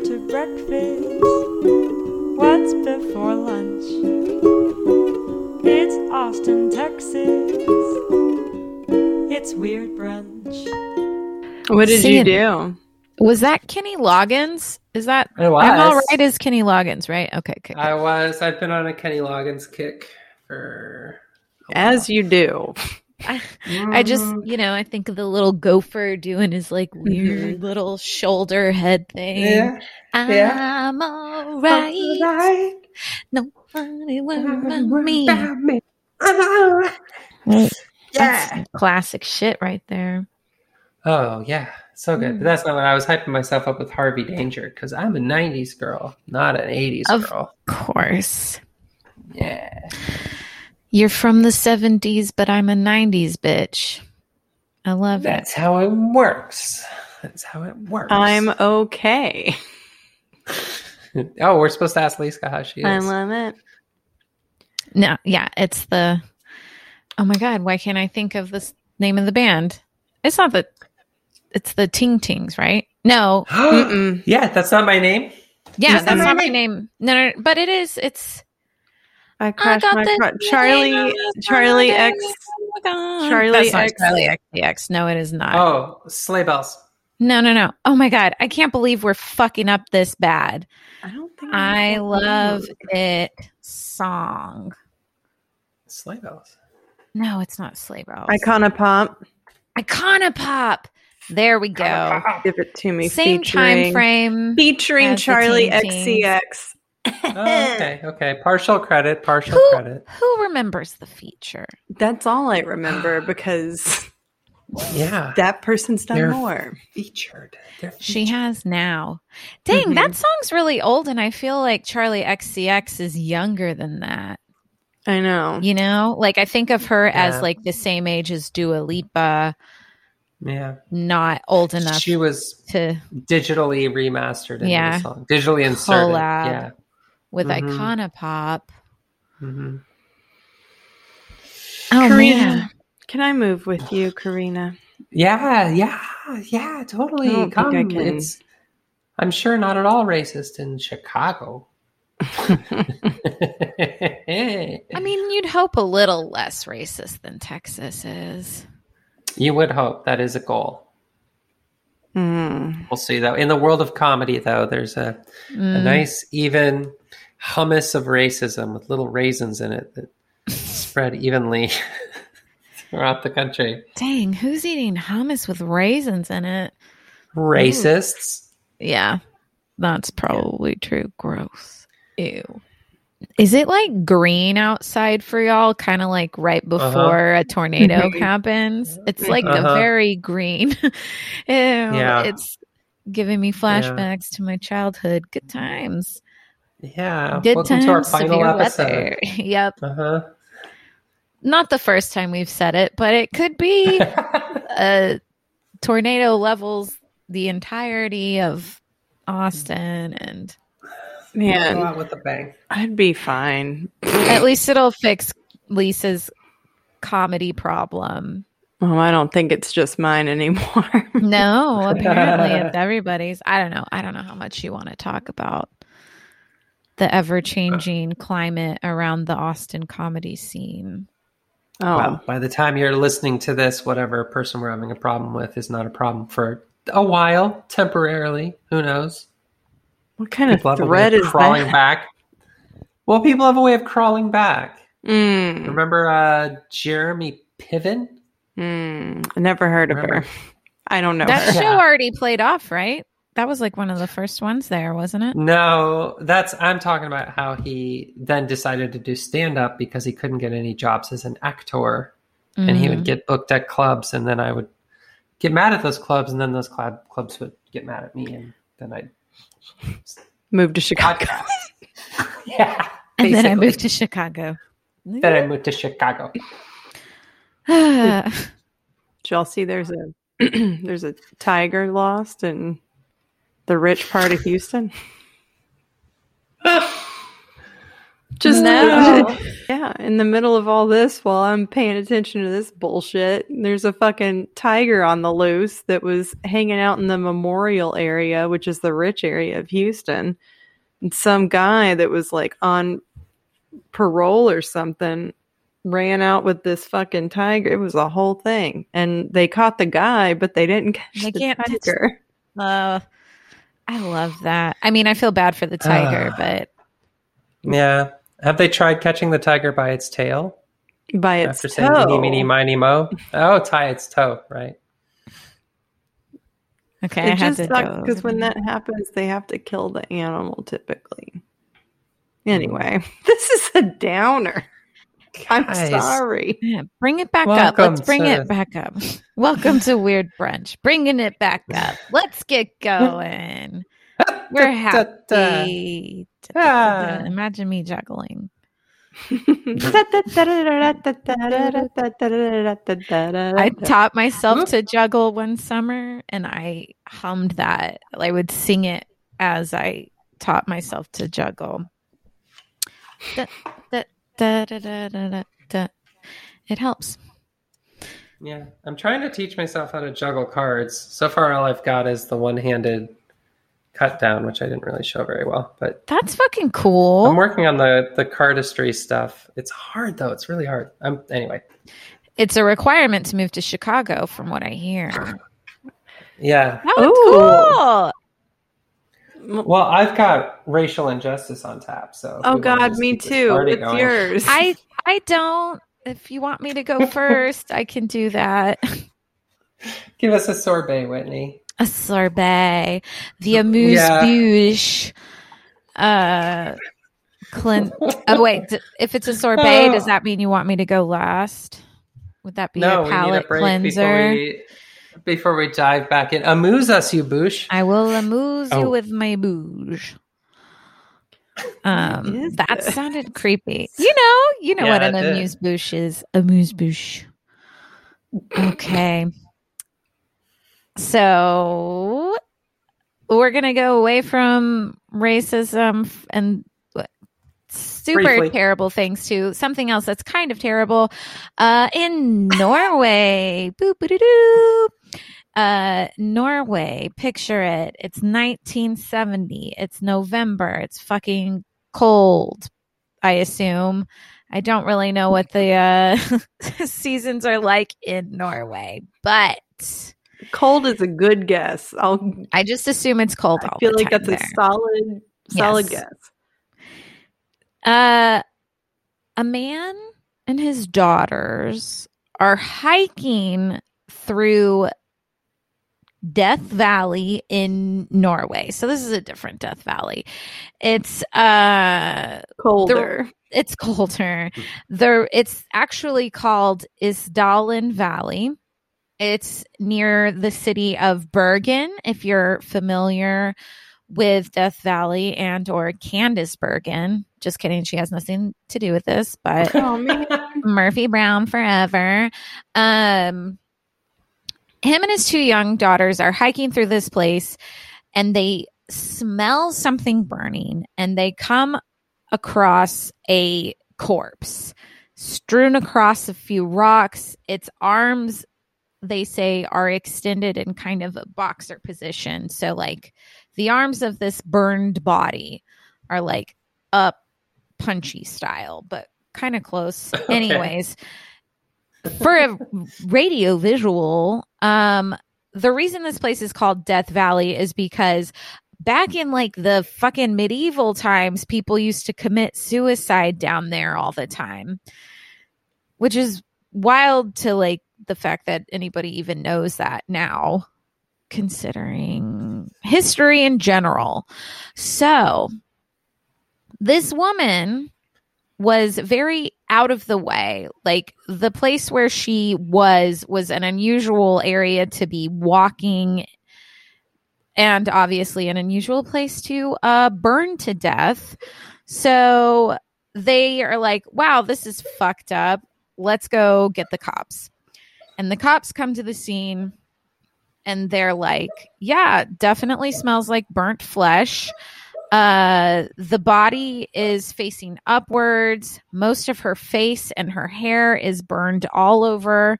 after breakfast? What's before lunch? It's Austin, Texas. It's weird brunch. What did See you do? Was that Kenny Loggins? Is that It was. I'm all right as Kenny Loggins, right? Okay, okay. I was. I've been on a Kenny Loggins kick for. a As you do. I, I just, Mm. you know, I think of the little gopher doing his like weird little shoulder head thing. Yeah. yeah. I'm all right. Right. Nobody worry about me. Yeah. That's classic shit right there. Oh yeah, so good. Mm. But that's not what I was hyping myself up with Harvey Danger because I'm a '90s girl, not an '80s Of- girl. Of course. Yeah. You're from the 70s, but I'm a 90s bitch. I love it. That's how it works. That's how it works. I'm okay. oh, we're supposed to ask Lisa how she is. I love it. No, yeah, it's the. Oh my god, why can't I think of this name of the band? It's not the. It's the Ting Tings, right? No, yeah, that's not my name. yeah, Is that that's not my name? name. No, no, no, but it is. It's I crashed got my the car. name Charlie, of Charlie. X. Oh my God. Charlie That's not X. No, it is not. Oh, sleigh bells. No, no, no. Oh my god, I can't believe we're fucking up this bad. I don't think I know. love it. Song. Sleigh bells. No, it's not Sleigh Bells. Icona Pop. Icona Pop. There we go. Give it to me. Same time frame. Featuring Charlie Teen Teens. XCX. Oh, okay, okay. Partial credit. Partial Who credit. who remembers the feature? That's all I remember because Yeah, that person's done They're- more. featured. They're She has now. Dang, Mhm. that song's really old, and I feel like Charli XCX is younger than that. I know. You know, like I think of her Yeah. as like the same age as Dua Lipa, Yeah, not old enough she was to digitally remastered into Yeah. the song, digitally inserted. Collab. Yeah. With Mhm. Icona Pop. hmm Oh Karina, man, can I move with you, Karina? Yeah, yeah, yeah, totally. I don't I Come. can. It's I'm sure not at all racist in Chicago. I mean, you'd hope a little less racist than Texas is. you would hope that is a goal. Mm. We'll see though. In the world of comedy though, there's a, a Mm. nice even hummus of racism with little raisins in it that spread evenly throughout the country. Dang, who's eating hummus with raisins in it? Racists. Yeah, that's probably true. Gross. Ew. Is it like green outside for y'all? Kind of like right before a tornado happens? It's like a Uh-huh. very green. Ew, Yeah. It's giving me flashbacks to my childhood. Good times. Yeah. Good Welcome times. to our final severe episode. weather. yep. Uh-huh. Not the first time we've said it, but it could be huh. a tornado levels the entirety of Austin and Go Man, out with a bang. I'd be fine. at least it'll fix Lisa's comedy problem. Oh, I don't think it's just mine anymore. No, apparently it's everybody's. I don't know. I don't know how much you want to talk about the ever changing climate around the Austin comedy scene. oh, Well, by the time you're listening to this, whatever person we're having a problem with is not a problem for a while, temporarily. Who knows? what kind People of have thread of is crawling that? back. Well, people have a way of crawling back. Mm, Remember uh, Jeremy Piven? mm, never heard of her. I don't know. That her. show Yeah. already played off, right? That was like one of the first ones there, wasn't it? No, that's I'm talking about how he then decided to do stand up because he couldn't get any jobs as an actor and he Mm. would get booked at clubs and then I would get mad at those clubs and then those club clubs would get mad at me and then I'd Moved to Chicago. podcast. yeah. and then I moved to Chicago. Then I moved to Chicago. Did y'all see there's a there's a tiger lost in the rich part of Houston? Just No. yeah, in the middle of all this, while I'm paying attention to this bullshit, there's a fucking tiger on the loose that was hanging out in the memorial area, which is the rich area of Houston. And some guy that was like on parole or something ran out with this fucking tiger. It was a whole thing. And they caught the guy, but they didn't catch They the tiger. Uh, I love that. I mean, I feel bad for the tiger, Ah. but Yeah. Have they tried catching the tiger by its tail By its after saying toe. "meeny, meeny, miny, mo"? Oh, tie its toe, right? okay, I it had just to sucks go because when that. that happens, they have to kill the animal typically. Anyway, this is a downer. I'm Guys. sorry. Yeah, bring it back up. Let's bring to- it back up. Welcome to Weird Brunch. Bringing it back up. Let's get going. We're happy. Ah. Imagine me juggling. I I taught myself to juggle one summer and I hummed that. I would sing it as I taught myself to juggle. Da, da, da, da, da, da, da, da. It helps. Yeah, I'm trying to teach myself how to juggle cards. So far, all I've got is the one-handed cut down, which I didn't really show very well. But That's fucking cool. I'm working on the the cardistry stuff. It's hard though. It's really hard. I'm anyway. It's a requirement to move to Chicago, from what I hear. Yeah. Oh, that was Ooh. cool. Well, I've got racial injustice on tap. So Oh God, me too. It's going. yours. I I don't. If you want me to go first, I can do that. Give us a sorbet, Whitney. A sorbet, the amuse Yeah. bouche. Uh, Clint. Oh wait, if it's a sorbet, does that mean you want me to go last? Would that be no, a we need palate a break cleanser? before we before we dive back in. Amuse us, you boosh. I will amuse you Oh. with my bouge. Um, that this? sounded creepy. You know, you know Yeah, what an it did. amuse bouche is. Amuse bouche. Okay. So we're gonna go away from racism and super Briefly. terrible things to something else that's kind of terrible. Uh, in Norway, boop boop doo uh Norway, picture it. It's 1970. It's November. It's fucking cold, I assume. I don't really know what the uh seasons are like in Norway, but Cold is a good guess. I'll. I just assume it's cold I feel like that's there. a solid, solid Yes. guess. Uh, a man and his daughters are hiking through Death Valley in Norway. So this is a different Death Valley. It's uh Colder. it's colder. There it's actually called Isdalen Valley. It's near the city of Bergen if you're familiar with Death Valley and or Candice Bergen. Just kidding, she has nothing to do with this, but oh. Murphy Brown forever. Um him and his two young daughters are hiking through this place and they smell something burning and they come across a corpse strewn across a few rocks. Its arms, they say, are extended in kind of a boxer position. So, like, the arms of this burned body are like up punchy style, but kind of close. Okay. Anyways, for a radio visual, um, the reason this place is called Death Valley is because back in like the fucking medieval times, people used to commit suicide down there all the time, which is wild to like the fact that anybody even knows that now, considering history in general. So, this woman was very out of the way. Like the place where she was was an unusual area to be walking and obviously an unusual place to uh burn to death. So they are like, "Wow, this is fucked up. Let's go get the cops." And the cops come to the scene and they're like, "Yeah, definitely smells like burnt flesh." Uh, the body is facing upwards. Most of her face and her hair is burned all over.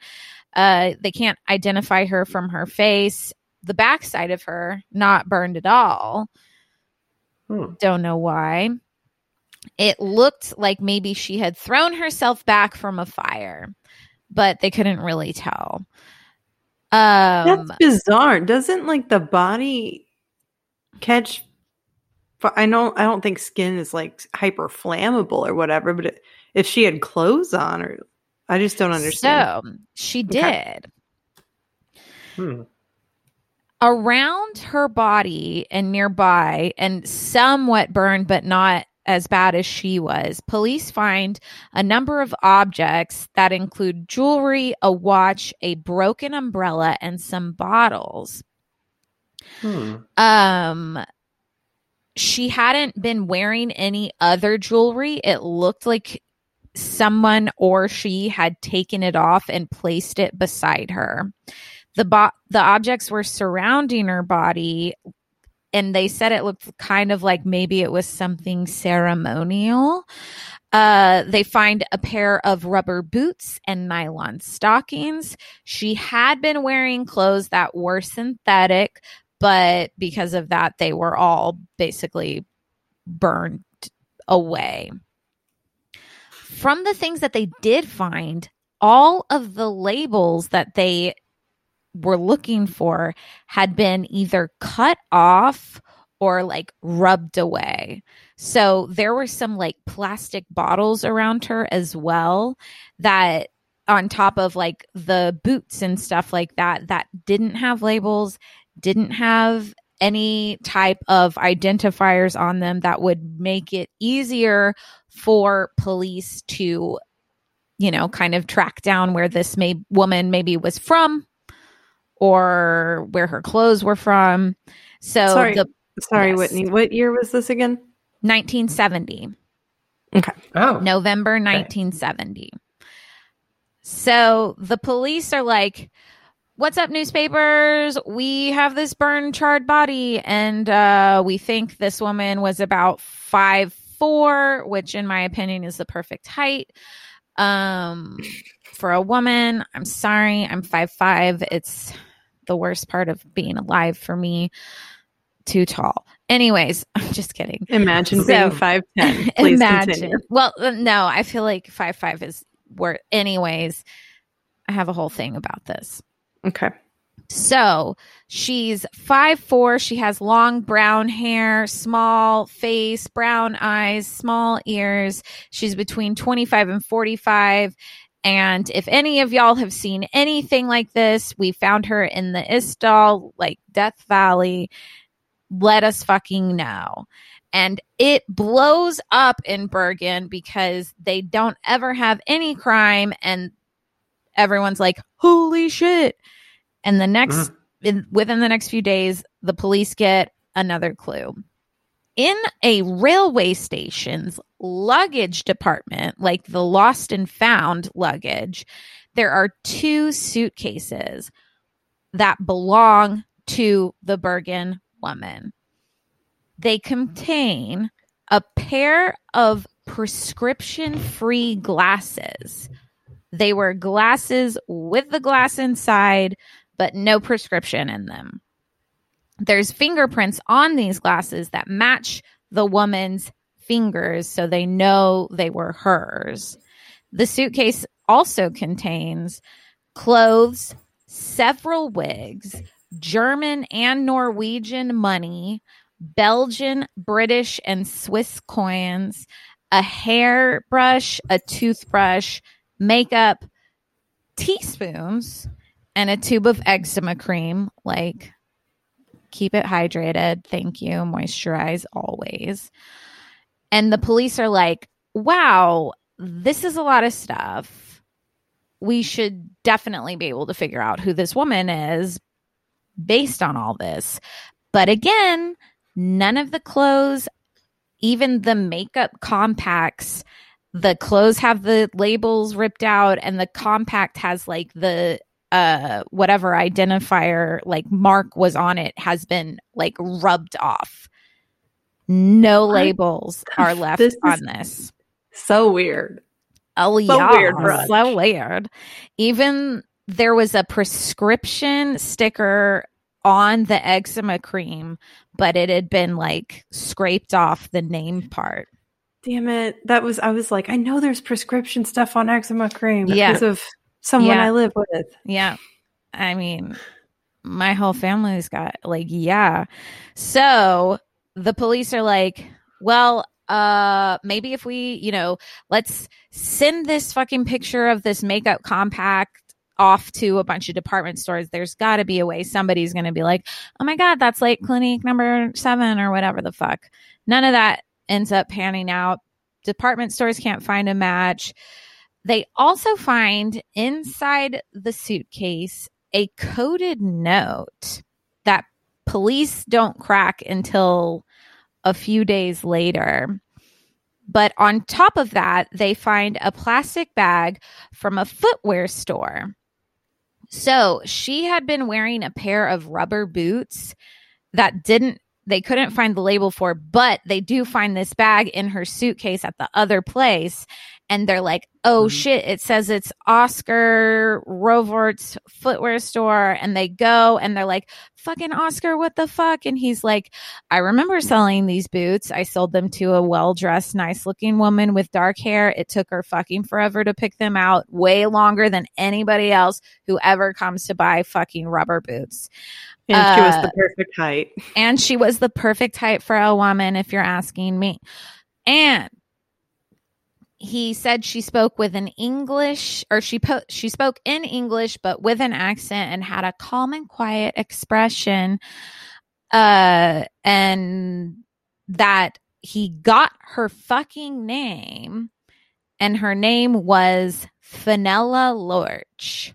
Uh, they can't identify her from her face. The backside of her, not burned at all. Hmm. Don't know why. It looked like maybe she had thrown herself back from a fire, but they couldn't really tell. Um, That's bizarre. Doesn't like the body catch? Fi- I know. I don't think skin is like hyper flammable or whatever. But it, if she had clothes on, or I just don't understand. So she Okay. did. Hmm. Around her body and nearby, and somewhat burned, but not as bad as she was, police find a number of objects that include jewelry, a watch, a broken umbrella, and some bottles. Hmm. Um, she hadn't been wearing any other jewelry. It looked like someone or she had taken it off and placed it beside her. The bo- the objects were surrounding her body and they said it looked kind of like maybe it was something ceremonial. Uh, they find a pair of rubber boots and nylon stockings. She had been wearing clothes that were synthetic, but because of that, they were all basically burned away. From the things that they did find, all of the labels that they were looking for had been either cut off or like rubbed away. So there were some like plastic bottles around her as well that on top of like the boots and stuff like that that didn't have labels, didn't have any type of identifiers on them that would make it easier for police to you know kind of track down where this may woman maybe was from or where her clothes were from so Sorry. the Sorry, Yes. Whitney. What year was this again? 1970 okay Oh. November 1970. So the police are like, What's up, newspapers? We have this burned, charred body, and uh, we think this woman was about five four, which, in my opinion, is the perfect height um, for a woman. I'm sorry, I'm five five. It's the worst part of being alive for me. Too tall. Anyways, I'm just kidding. Imagine So- being five ten. Please Imagine. continue. Well, uh, no, I feel like five five is where. Anyways, I have a whole thing about this. Okay. So she's five four. She has long brown hair, small face, brown eyes, small ears. She's between twenty five and forty five. And if any of y'all have seen anything like this, we found her in the Isdal, like Death Valley. Let us fucking know. And it blows up in Bergen because they don't ever have any crime and everyone's like, holy shit. And the next, mm-hmm. in, within the next few days, the police get another clue. In a railway station's luggage department, like the lost and found luggage, there are two suitcases that belong to the Bergen woman. They contain a pair of prescription free glasses. They were glasses with the glass inside, but no prescription in them. There's fingerprints on these glasses that match the woman's fingers, so they know they were hers. The suitcase also contains clothes, several wigs, German and Norwegian money, Belgian, British, and Swiss coins, a hairbrush, a toothbrush, makeup, teaspoons, and a tube of eczema cream. Like, keep it hydrated. Thank you. Moisturize always. And the police are like, wow, this is a lot of stuff. We should definitely be able to figure out who this woman is based on all this. But again, none of the clothes, even the makeup compacts, the clothes have the labels ripped out and the compact has like the uh whatever identifier like mark was on it has been like rubbed off No labels are left This on this. So weird. Oh So yeah, weird, so weird. Even there was a prescription sticker on the eczema cream, but it had been like scraped off the name part. Damn it. That was I was like, I know there's prescription stuff on eczema cream Yeah. because of someone Yeah. I live with. Yeah. I mean, my whole family's got like, yeah. So the police are like, well, uh, maybe if we, you know, let's send this fucking picture of this makeup compact off to a bunch of department stores. There's got to be a way somebody's going to be like, oh my God, that's like clinique number seven or whatever the fuck. None of that ends up panning out. Department stores can't find a match. They also find inside the suitcase a coded note that police don't crack until a few days later. But on top of that, they find a plastic bag from a footwear store. So she had been wearing a pair of rubber boots that didn't, they couldn't find the label for, but they do find this bag in her suitcase at the other place. And they're like, oh Mhm. shit, it says it's Oscar Rovart's footwear store. And they go and they're like, fucking Oscar, what the fuck? And he's like, I remember selling these boots. I sold them to a well dressed, nice looking woman with dark hair. It took her fucking forever to pick them out, way longer than anybody else who ever comes to buy fucking rubber boots. And she was Uh, the perfect height. And she was the perfect height for a woman, if you're asking me. And he said she spoke with an English, or she po- she spoke in English, but with an accent and had a calm and quiet expression. Uh, and that he got her fucking name, and her name was Fenella Lorch.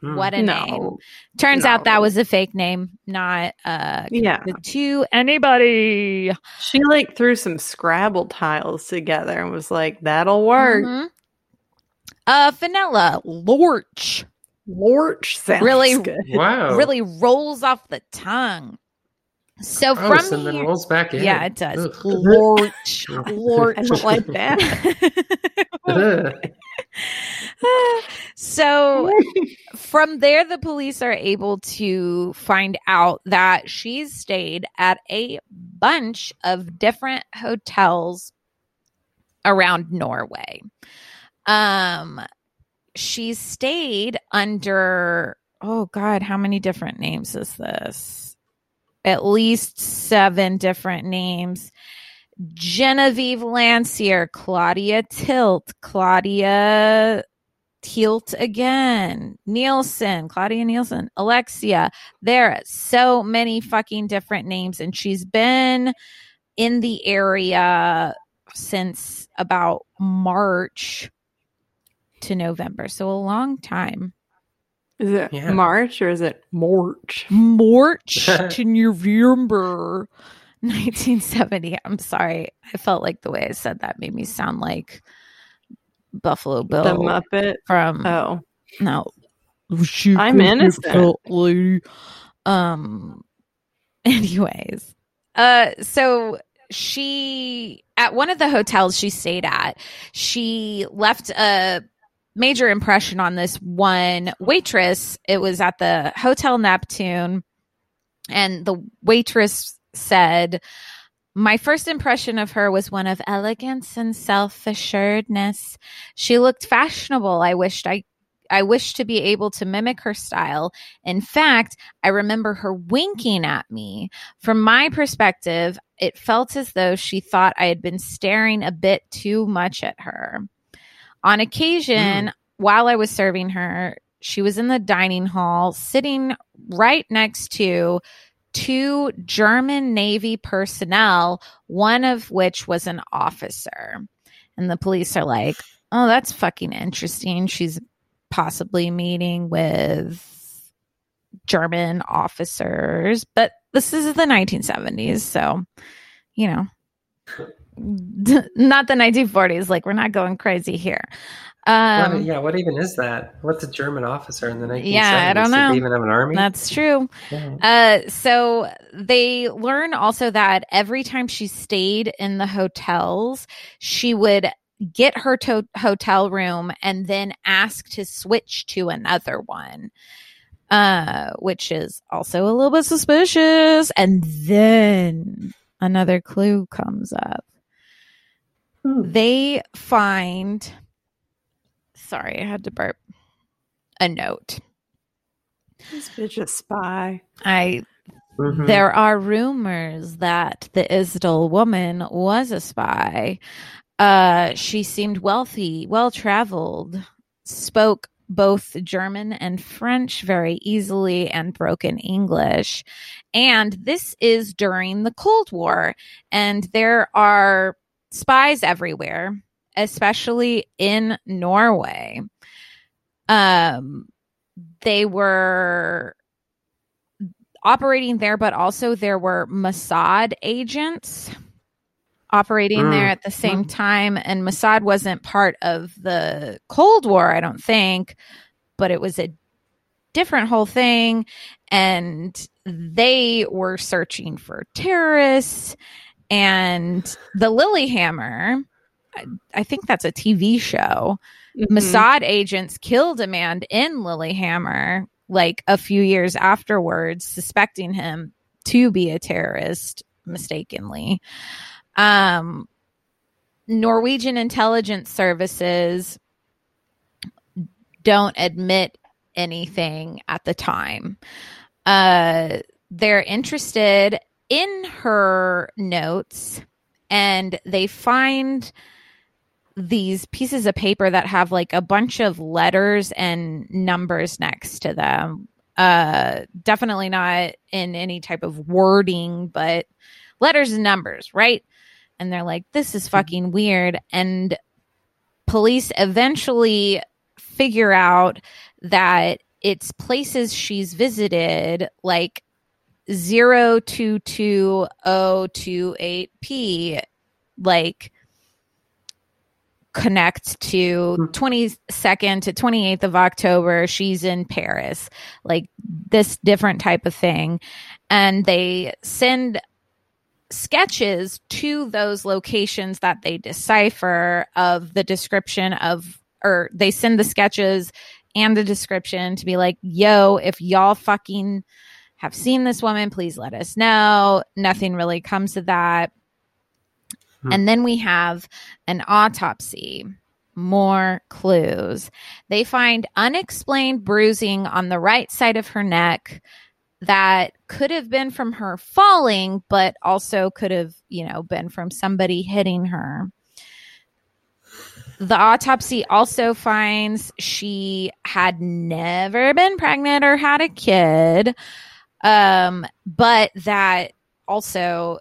Hmm. What a name! no. Turns out that was a fake name, not uh Yeah. to anybody. She like threw some Scrabble tiles together and was like, that'll work. Mhm. Uh, Vanilla Lorch Lorch sounds Really- good. Wow. really rolls off the tongue. So Gross, from and then rolls back in. yeah, it does. Ugh. Lorch, I Lorch. don't like that. So from there, the police are able to find out that she's stayed at a bunch of different hotels around Norway. Um, she stayed under, oh God, how many different names is this? At least seven different names. Genevieve Lancier, Claudia Tielt, Claudia Tielt again, Nielsen, Claudia Nielsen, Alexia. There are so many fucking different names, and she's been in the area since about March to November. So a long time. Is it Yeah. March or is it March? March to November 1970. I'm sorry. I felt like the way I said that made me sound like Buffalo Bill The Muppet. from Oh. no. I'm innocent. Um anyways. Uh so she at one of the hotels she stayed at, she left a major impression on this one waitress. It was at the Hotel Neptune and the waitress said my first impression of her was one of elegance and self-assuredness. She looked fashionable. I wished I I wished to be able to mimic her style. In fact, I remember her winking at me. From my perspective, it felt as though she thought I had been staring a bit too much at her. On occasion, mm. while I was serving her, she was in the dining hall, sitting right next to two German Navy personnel, one of which was an officer. And the police are like, oh, that's fucking interesting. She's possibly meeting with German officers, but this is the 1970s. So, you know, not the 1940s. Like, we're not going crazy here. What- Um, yeah, what even is that? What's a German officer in the 1970s? Yeah, I don't Did know. they even have an army? that's true. Yeah. Uh, so they learn also that every time she stayed in the hotels, she would get her to- hotel room and then ask to switch to another one. Uh, which is also a little bit suspicious. And then another clue comes up. Hmm. They find, sorry, I had to burp, a note. This bitch a spy. I Mhm. There are rumors that the Isdal woman was a spy. Uh, she seemed wealthy, well traveled, spoke both German and French very easily, and broken English. And this is during the Cold War, and there are spies everywhere, especially in Norway. Um, they were operating there, but also there were Mossad agents operating Mm. there at the same time. And Mossad wasn't part of the Cold War, I don't think, but it was a different whole thing. And they were searching for terrorists. And the Lillehammer, I, think that's a TV show. Mhm. Mossad agents killed a man in Lillehammer like a few years afterwards, suspecting him to be a terrorist mistakenly. Um, Norwegian intelligence services don't admit anything at the time. Uh, they're interested in her notes and they find these pieces of paper that have like a bunch of letters and numbers next to them. Uh, definitely not in any type of wording, but letters and numbers, right? And they're like, this is fucking weird. And police eventually figure out that it's places she's visited, like 022028P, like connect to Hmm. 22nd to 28th of October. She's in Paris, like this different type of thing. And they send sketches to those locations that they decipher of the description of, or they send the sketches and the description to be like, yo, if y'all fucking have seen this woman, please let us know. Nothing really comes of that. Hmm. And then we have an autopsy. More clues. They find unexplained bruising on the right side of her neck that could have been from her falling, but also could have, you know, been from somebody hitting her. The autopsy also finds she had never been pregnant or had a kid, um, but that also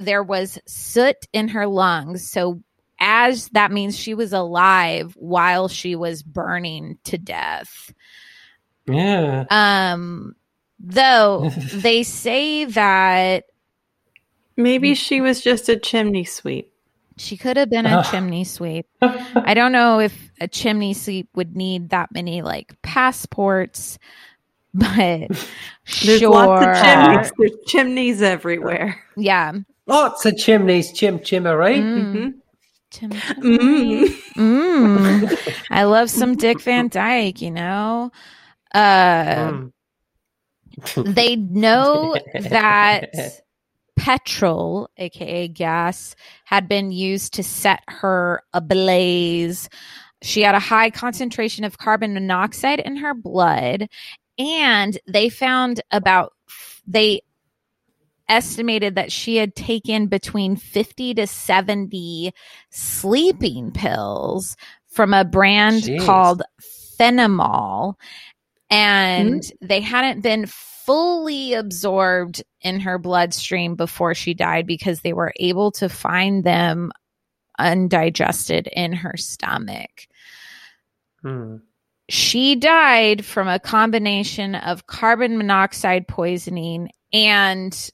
there was soot in her lungs. So, as that means she was alive while she was burning to death. Yeah. Um, though they say that Maybe she was just a chimney sweep. she could have been a Ah. chimney sweep. I don't know if a chimney sweep would need that many like passports, but There's sure. lots of chimneys. There's chimneys everywhere. Yeah. Lots of chimneys, chim chimmer, right? Mm. Mhm. Chim- Mm. Mm. I love some Dick Van Dyke, you know. Uh, Mm. they know that petrol, aka gas, had been used to set her ablaze. She had a high concentration of carbon monoxide in her blood, and they found about they estimated that she had taken between 50 to 70 sleeping pills from a brand Jeez. called Fenemal and they hadn't been fully absorbed in her bloodstream before she died because they were able to find them undigested in her stomach. Mm. She died from a combination of carbon monoxide poisoning and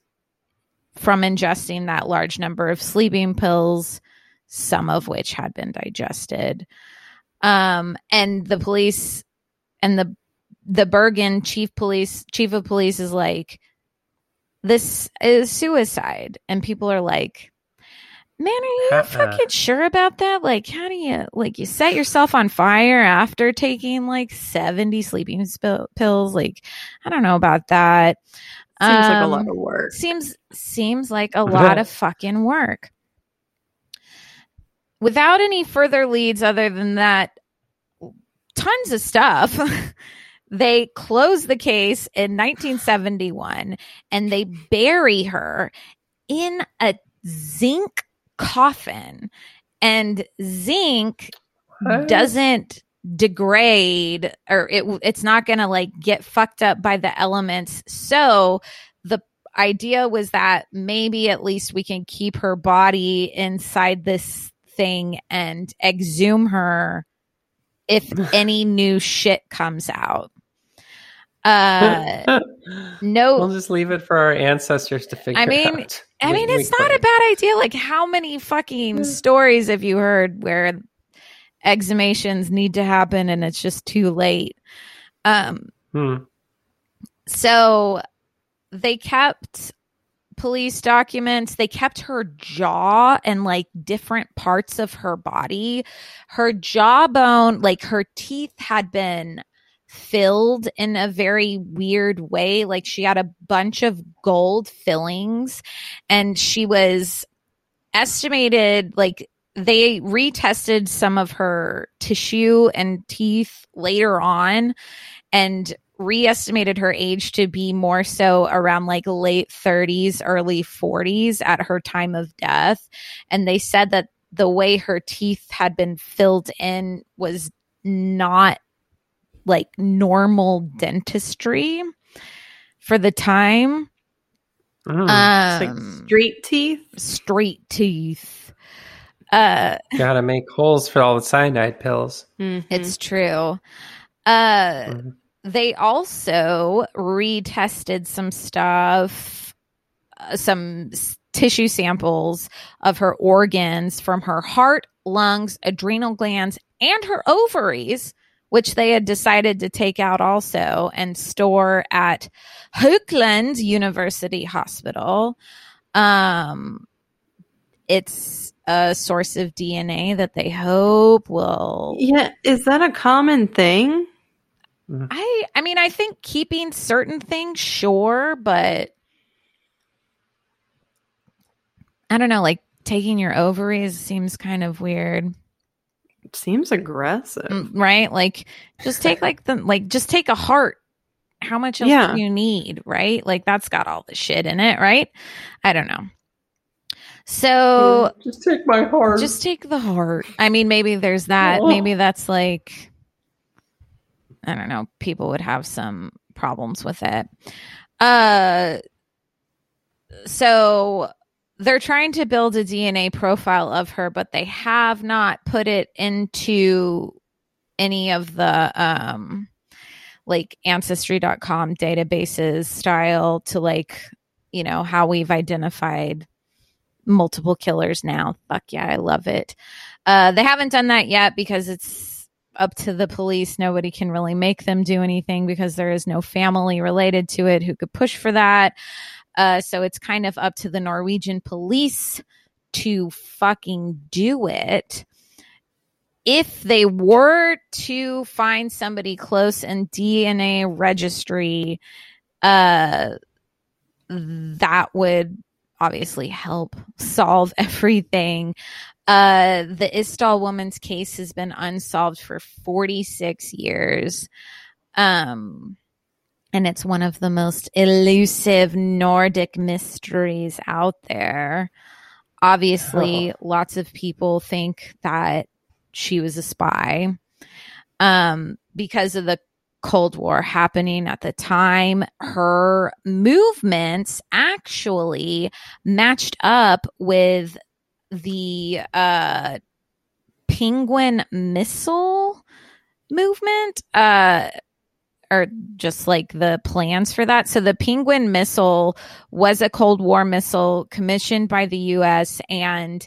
from ingesting that large number of sleeping pills, some of which had been digested. Um, and the police and the the Bergen chief police chief of police is like, this is suicide, and people are like, man, are you Uh-uh. fucking sure about that? Like, how do you like you set yourself on fire after taking like seventy sleeping sp- pills? Like, I don't know about that. Seems like a Um, lot of work. seems seems like a lot of fucking work without any further leads other than that tons of stuff they close the case in 1971 and they bury her in a zinc coffin and zinc What? doesn't degrade or it it's not going to like get fucked up by the elements so the idea was that maybe at least we can keep her body inside this thing and exhume her if any new shit comes out uh no we'll just leave it for our ancestors to figure out I mean, out. I mean, We- we it's not a bad idea. Like, how many fucking stories have you heard where exhumations need to happen and it's just too late? Um, Hmm. so they kept police documents. They kept her jaw and like different parts of her body. Her jawbone, like her teeth had been filled in a very weird way. Like she had a bunch of gold fillings and she was estimated like they retested some of her tissue and teeth later on and re-estimated her age to be more so around like late 30s early 40s at her time of death and they said that the way her teeth had been filled in was not like normal dentistry for the time Mm. It's like um street teeth. straight teeth uh Gotta make holes for all the cyanide pills. Mhm. it's true uh Mhm. they also retested some stuff uh, some s- tissue samples of her organs from her heart lungs adrenal glands and her ovaries which they had decided to take out also and store at Haukeland University Hospital. Um, it's a source of DNA that they hope will Yeah, is that a common thing? I I mean I think keeping certain things sure, but I don't know, like taking your ovaries seems kind of weird, Seems aggressive. Mm, right? Like just take like the like just take a heart. How much else Yeah. do you need, right? Like that's got all the shit in it, right? I don't know. So just take my heart. just take the heart. I mean, maybe there's that. Oh. Maybe that's like, I don't know. People would have some problems with it. Uh, so they're trying to build a DNA profile of her, but they have not put it into any of the um like ancestry.com databases style to like you know how we've identified multiple killers now. Fuck yeah, I love it. Uh, they haven't done that yet because it's up to the police. Nobody can really make them do anything because there is no family related to it who could push for that. Uh, so it's kind of up to the Norwegian police to fucking do it. If they were to find somebody close in DNA registry, uh, that would obviously help solve everything. Uh, the Isdal woman's case has been unsolved for 46 years. Um, and it's one of the most elusive Nordic mysteries out there. Obviously, lots of people think that she was a spy. Um, because of the Cold War happening at the time, her movements actually matched up with the uh, penguin missile movement, uh, or just like the plans for that. So the penguin missile was a Cold War missile commissioned by the US and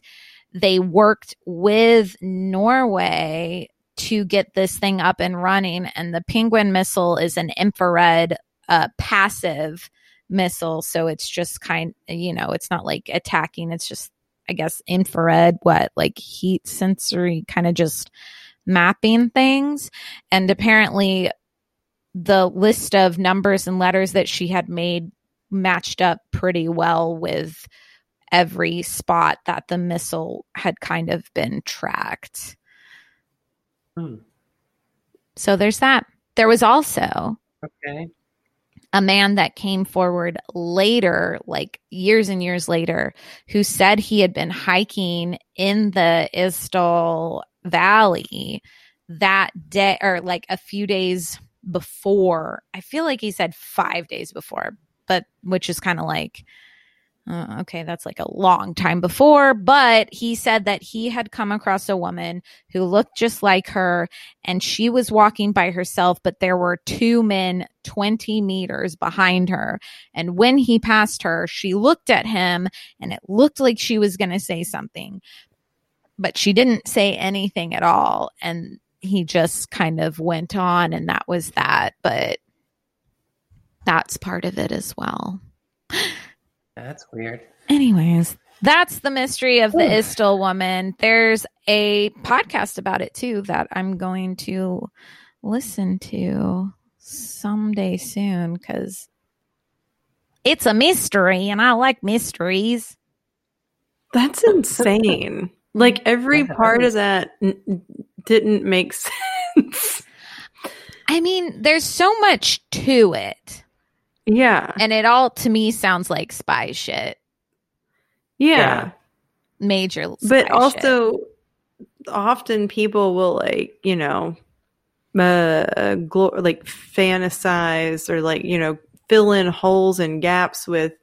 they worked with Norway to get this thing up and running. And the Penguin missile is an infrared uh, passive missile. So it's just kind you know, it's not like attacking, it's just, I guess, infrared, what, like heat sensory kind of just mapping things. And apparently, the list of numbers and letters that she had made matched up pretty well with every spot that the missile had kind of been tracked. Hmm. So there's that. There was also Okay. a man that came forward later, like years and years later, who said he had been hiking in the Isdal Valley that day or like a few days before. I feel like he said five days before, but which is kind of like, uh, okay, that's like a long time before. But he said that he had come across a woman who looked just like her and she was walking by herself, but there were two men 20 meters behind her. And when he passed her, she looked at him and it looked like she was going to say something, but she didn't say anything at all. And he just kind of went on, and that was that. But that's part of it as well. That's weird. Anyways, that's the mystery of the Isdal woman. There's a podcast about it too that I'm going to listen to someday soon because it's a mystery and I like mysteries. That's insane. like every Yeah, part that of that n- n- didn't make sense. I mean, there's so much to it, yeah. and it all to me sounds like spy shit. Yeah. Yeah. Major, spy But shit. also often people will like, you know, uh glo- like fantasize or like, you know, fill in holes and gaps with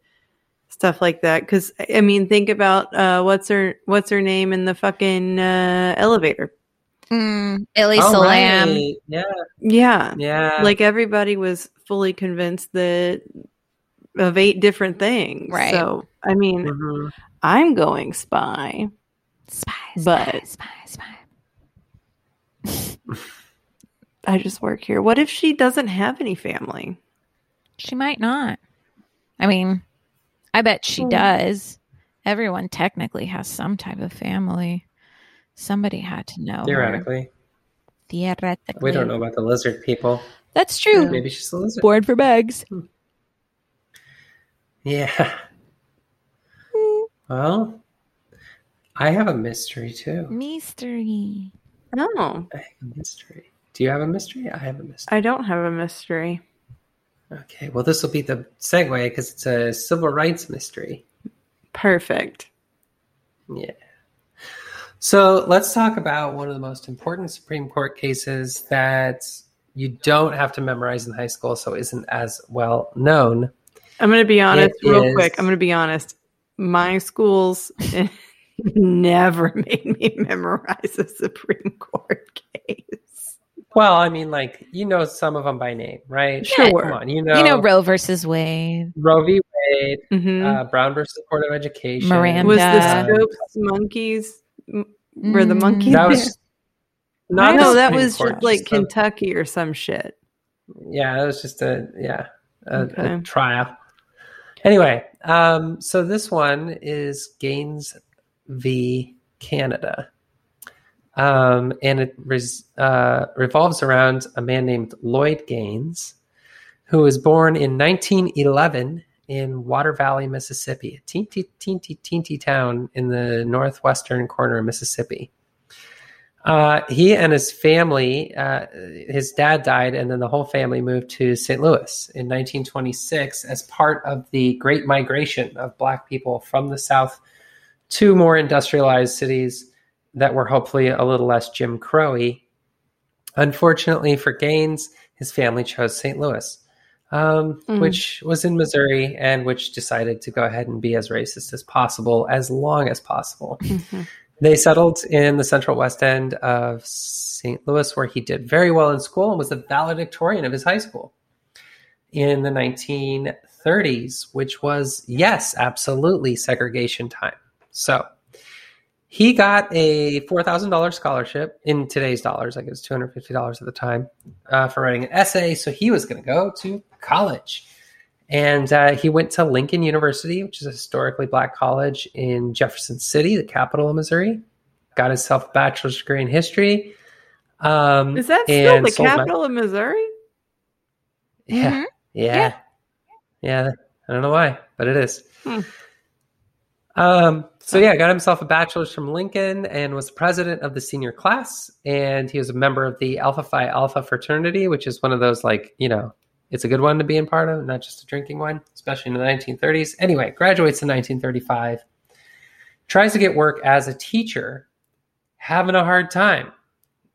stuff like that cuz I mean, think about uh what's her what's her name in the fucking uh elevator. Mm, Ellie Oh, Salam. right. Yeah. Yeah. Yeah. like everybody was fully convinced that of eight different things. Right. So, I mean, Mhm. I'm going spy. Spy, But- spy, spy, spy. I just work here. What if she doesn't have any family? She might not. I mean, I bet she Hmm. does. Everyone technically has some type of family. Somebody had to know. her. Theoretically. Theoretically. We don't know about the lizard people. That's true. Maybe she's a lizard. Board for bags. Hmm. Yeah. Hmm. Well, I have a mystery too. Mystery. No, I have a mystery. Do you have a mystery? I have a mystery. I don't have a mystery. Okay, well, this will be the segue because it's a civil rights mystery. Perfect. Yeah. So let's talk about one of the most important Supreme Court cases that you don't have to memorize in high school, so isn't as well known. I'm going to be honest It real is- quick. I'm going to be honest. My schools never made me memorize a Supreme Court case. Well, I mean, like you know some of them by name, right? Sure. Come on, you know, You know Roe versus Wade. Roe v. Wade, Mhm. uh, Brown versus Board of Education, Miranda. was the Uh, Scopes monkeys? M- Were the monkey. monkeys? That was not no, that was Court, just like just the- Kentucky or some shit. yeah, it was just a yeah a, a trial. Anyway, um, so this one is Gaines v. Canada, um, and it res, uh, revolves around a man named Lloyd Gaines, who was born in 1911 in Water Valley, Mississippi, a teeny, teeny, teeny town in the northwestern corner of Mississippi. Uh, he and his family, uh, his dad died, and then the whole family moved to St. Louis in 1926 as part of the Great Migration of Black people from the South to more industrialized cities that were hopefully a little less Jim Crowy. Unfortunately for Gaines, his family chose St. Louis, um, Mm. which was in Missouri, and which decided to go ahead and be as racist as possible as long as possible. Mhm. They settled in the central west end of St. Louis, where he did very well in school and was the valedictorian of his high school in the 1930s, which was, yes, absolutely segregation time. So He got a four thousand dollars scholarship in today's dollars. I guess two hundred fifty dollars at the time uh, for writing an essay. So he was going to go to college, and uh, he went to Lincoln University, which is a historically black college in Jefferson City, the capital of Missouri. Got himself a bachelor's degree in history. Um, Is that still and the sold my- capital of Missouri? Yeah. Mhm. Yeah. Yeah. I don't know why, but it is. Hmm. Um, so yeah, got himself a bachelor's from Lincoln and was the president of the senior class. And he was a member of the Alpha Phi Alpha fraternity, which is one of those like, you know, it's a good one to be in part of, not just a drinking one, especially in the 1930s. Anyway, graduates in 1935, tries to get work as a teacher, having a hard time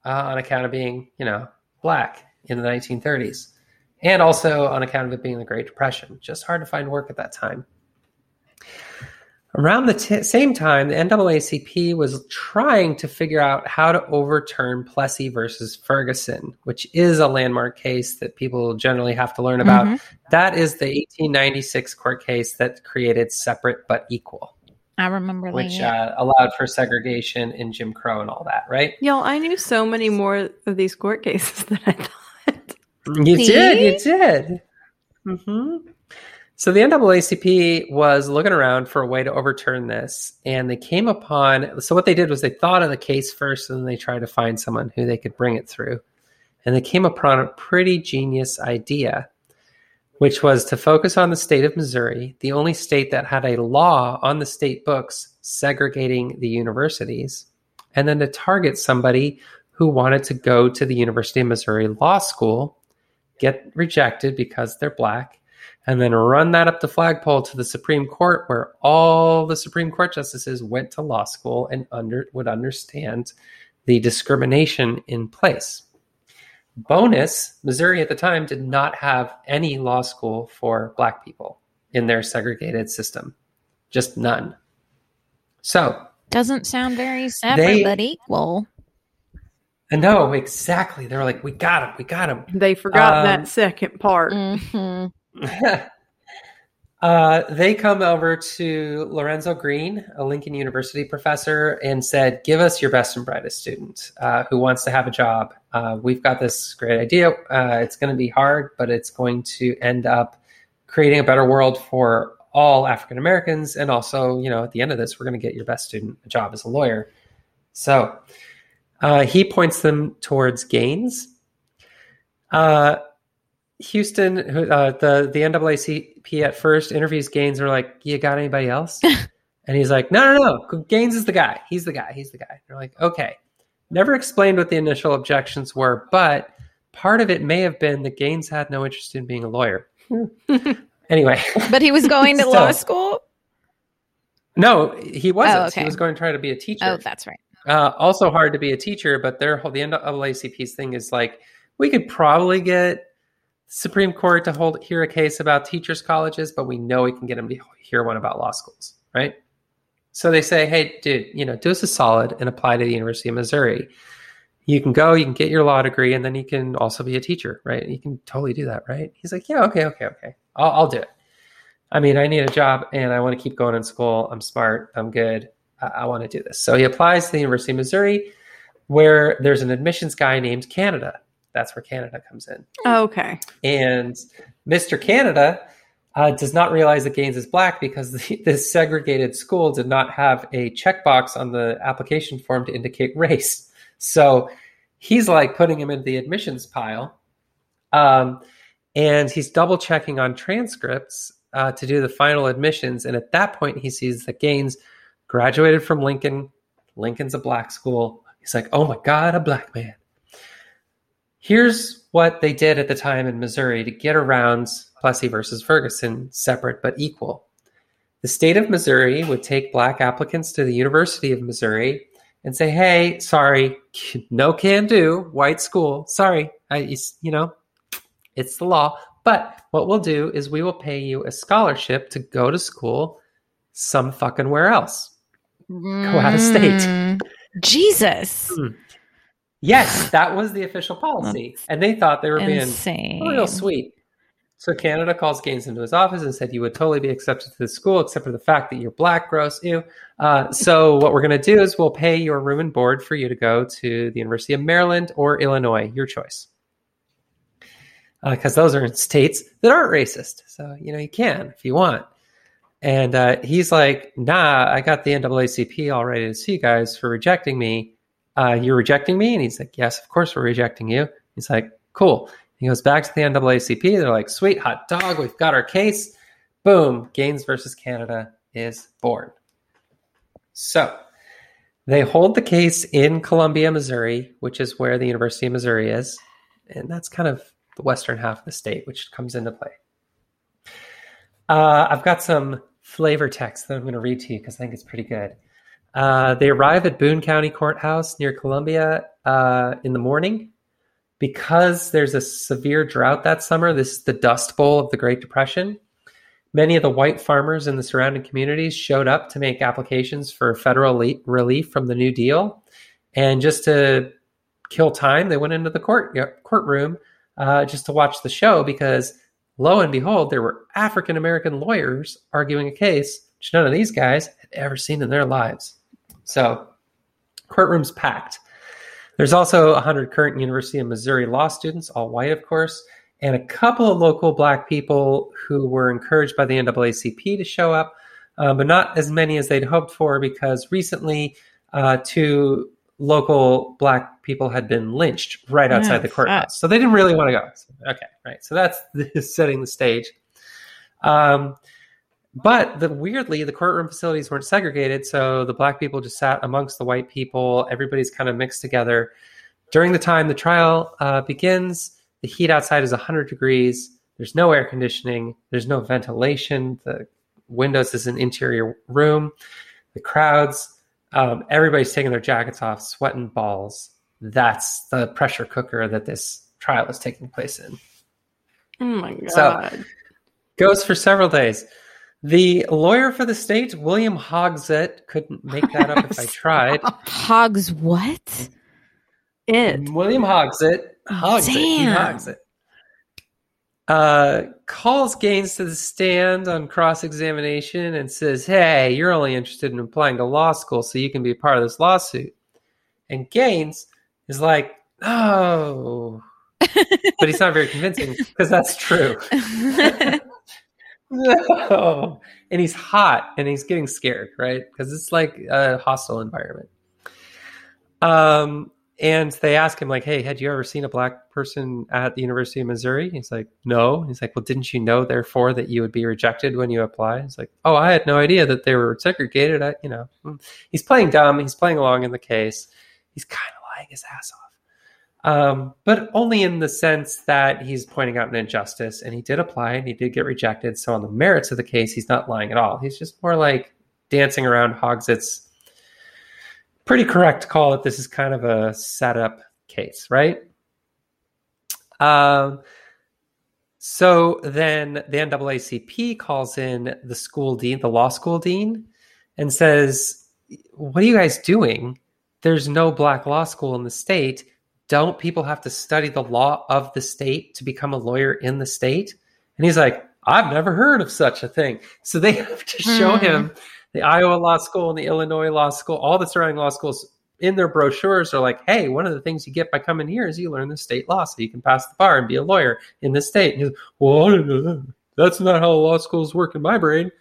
uh, on account of being, you know, black in the 1930s and also on account of it being the Great Depression. Just hard to find work at that time. Around the t- same time, the NAACP was trying to figure out how to overturn Plessy versus Ferguson, which is a landmark case that people generally have to learn about. Mhm. That is the 1896 court case that created separate but equal, I remember which that. uh, allowed for segregation in Jim Crow and all that, right? Y'all, I knew so many more of these court cases than I thought. You See? did. You did. hmm So the NAACP was looking around for a way to overturn this, and they came upon. So what they did was they thought of the case first, and then they tried to find someone who they could bring it through, and they came upon a pretty genius idea, which was to focus on the state of Missouri, the only state that had a law on the state books segregating the universities, and then to target somebody who wanted to go to the University of Missouri Law School get rejected because they're black, and then run that up the flagpole to the Supreme Court, where all the Supreme Court justices went to law school and under would understand the discrimination in place. Bonus, Missouri at the time did not have any law school for black people in their segregated system, just none. So, Doesn't sound very separate, They- but equal. and no, exactly. They were like, "We got him, we got him." They forgot Um, that second part. hmm uh, they come over to Lorenzo Greene, a Lincoln University professor, and said, Give us your best and brightest student uh, who wants to have a job. Uh, we've got this great idea. Uh, it's going to be hard, but it's going to end up creating a better world for all African Americans. And also, you know, at the end of this, we're going to get your best student a job as a lawyer. So uh, he points them towards Gaines. Uh, Houston, uh, the the NAACP at first interviews Gaines. They're like, "You got anybody else?" and he's like, "No, no, no. Gaines is the guy. He's the guy. He's the guy." They're like, "Okay." Never explained what the initial objections were, but part of it may have been that Gaines had no interest in being a lawyer. anyway, But he was going to law school. no, he wasn't. Oh, okay. He was going to try to be a teacher. Oh, that's right. Uh, also hard to be a teacher, but their whole the NAACP's thing is like we could probably get Supreme Court to hold hear a case about teachers' colleges, but we know we can get them to hear one about law schools, right? So they say, "Hey, dude, you know, do us a solid and apply to the University of Missouri. You can go, you can get your law degree, and then you can also be a teacher, right? You can totally do that, right?" He's like, "Yeah, okay, okay, okay, I'll, I'll do it. I mean, I need a job, and I want to keep going in school. I'm smart. I'm good. I, I want to do this." So he applies to the University of Missouri, where there's an admissions guy named Canada. That's where Canada comes in. Okay. And Mr. Canada uh, does not realize that Gaines is black because the, this segregated school did not have a checkbox on the application form to indicate race. So he's like putting him into the admissions pile. Um, and he's double checking on transcripts uh, to do the final admissions. And at that point, he sees that Gaines graduated from Lincoln. Lincoln's a black school. He's like, oh my God, a black man. Here's what they did at the time in Missouri to get around Plessy versus Ferguson, separate but equal. The state of Missouri would take black applicants to the University of Missouri and say, "Hey, sorry, no can do, white school. Sorry, I, you know, it's the law. But what we'll do is we will pay you a scholarship to go to school some fucking where else. Go out of state. Mm. Yes, that was the official policy, and they thought they were being Insane. real sweet. So Canada calls Gaines into his office and said, "You would totally be accepted to the school, except for the fact that you're black, gross, ew." Uh, so what we're going to do is we'll pay your room and board for you to go to the University of Maryland or Illinois, your choice, because those are states that aren't racist. So you know you can if you want. And uh, he's like, "Nah, I got the NAACP all ready to see you guys for rejecting me. Uh, you're rejecting me?" And he's like, "Yes, of course we're rejecting you." He's like, "Cool." He goes back to the NAACP. They're like, sweet, hot dog, we've got our case. Boom, Gaines versus Canada is born. So they hold the case in Columbia, Missouri, which is where the University of Missouri is. And that's kind of the western half of the state, which comes into play. Uh, I've got some flavor text that I'm going to read to you because I think it's pretty good. Uh, they arrive at Boone County Courthouse near Columbia uh, in the morning because there's a severe drought that summer, this is the Dust Bowl of the Great Depression. Many of the white farmers in the surrounding communities showed up to make applications for federal le- relief from the New Deal. And just to kill time, they went into the court courtroom uh, just to watch the show because lo and behold, there were African American lawyers arguing a case which none of these guys had ever seen in their lives. So, courtroom's packed. There's also 100 current University of Missouri law students, all white, of course, and a couple of local black people who were encouraged by the NAACP to show up, uh, but not as many as they'd hoped for because recently uh, two local black people had been lynched right outside the courthouse. So they didn't really want to go. Okay, right. So that's setting the stage. Um, but the weirdly, the courtroom facilities weren't segregated, so the black people just sat amongst the white people. Everybody's kind of mixed together. During the time the trial uh, begins, the heat outside is 100 degrees. There's no air conditioning. There's no ventilation. The windows is an interior room. The crowds, um, everybody's taking their jackets off, sweating balls. That's the pressure cooker that this trial is taking place in. Oh my god! So goes for several days. The lawyer for the state, William Hogsett, couldn't make that up if I tried. Hogs what? It. William Hogsett, Hogsett, Damn. Hogsett, uh, calls Gaines to the stand on cross examination and says, Hey, you're only interested in applying to law school so you can be a part of this lawsuit. And Gaines is like, No. but he's not very convincing because that's true. no. And he's hot and he's getting scared, right? Because it's like a hostile environment. Um, and they ask him, like, hey, had you ever seen a black person at the University of Missouri? He's like, no. He's like, well, didn't you know, therefore, that you would be rejected when you apply? He's like, oh, I had no idea that they were segregated. I, you know, he's playing dumb. He's playing along in the case. He's kind of lying his ass off um, but only in the sense that he's pointing out an injustice and he did apply and he did get rejected. So on the merits of the case, he's not lying at all. He's just more like dancing around Hogsett's pretty correct call that this is kind of a setup case, right? Um, so then the NAACP calls in the school dean, the law school dean, and says, What are you guys doing? There's no black law school in the state don't people have to study the law of the state to become a lawyer in the state? And he's like, I've never heard of such a thing. So they have to show Hmm. him the Iowa Law School and the Illinois Law School, all the surrounding law schools in their brochures are like, hey, one of the things you get by coming here is you learn the state law so you can pass the bar and be a lawyer in the state. And he's well, know that. that's not how law schools work in my brain.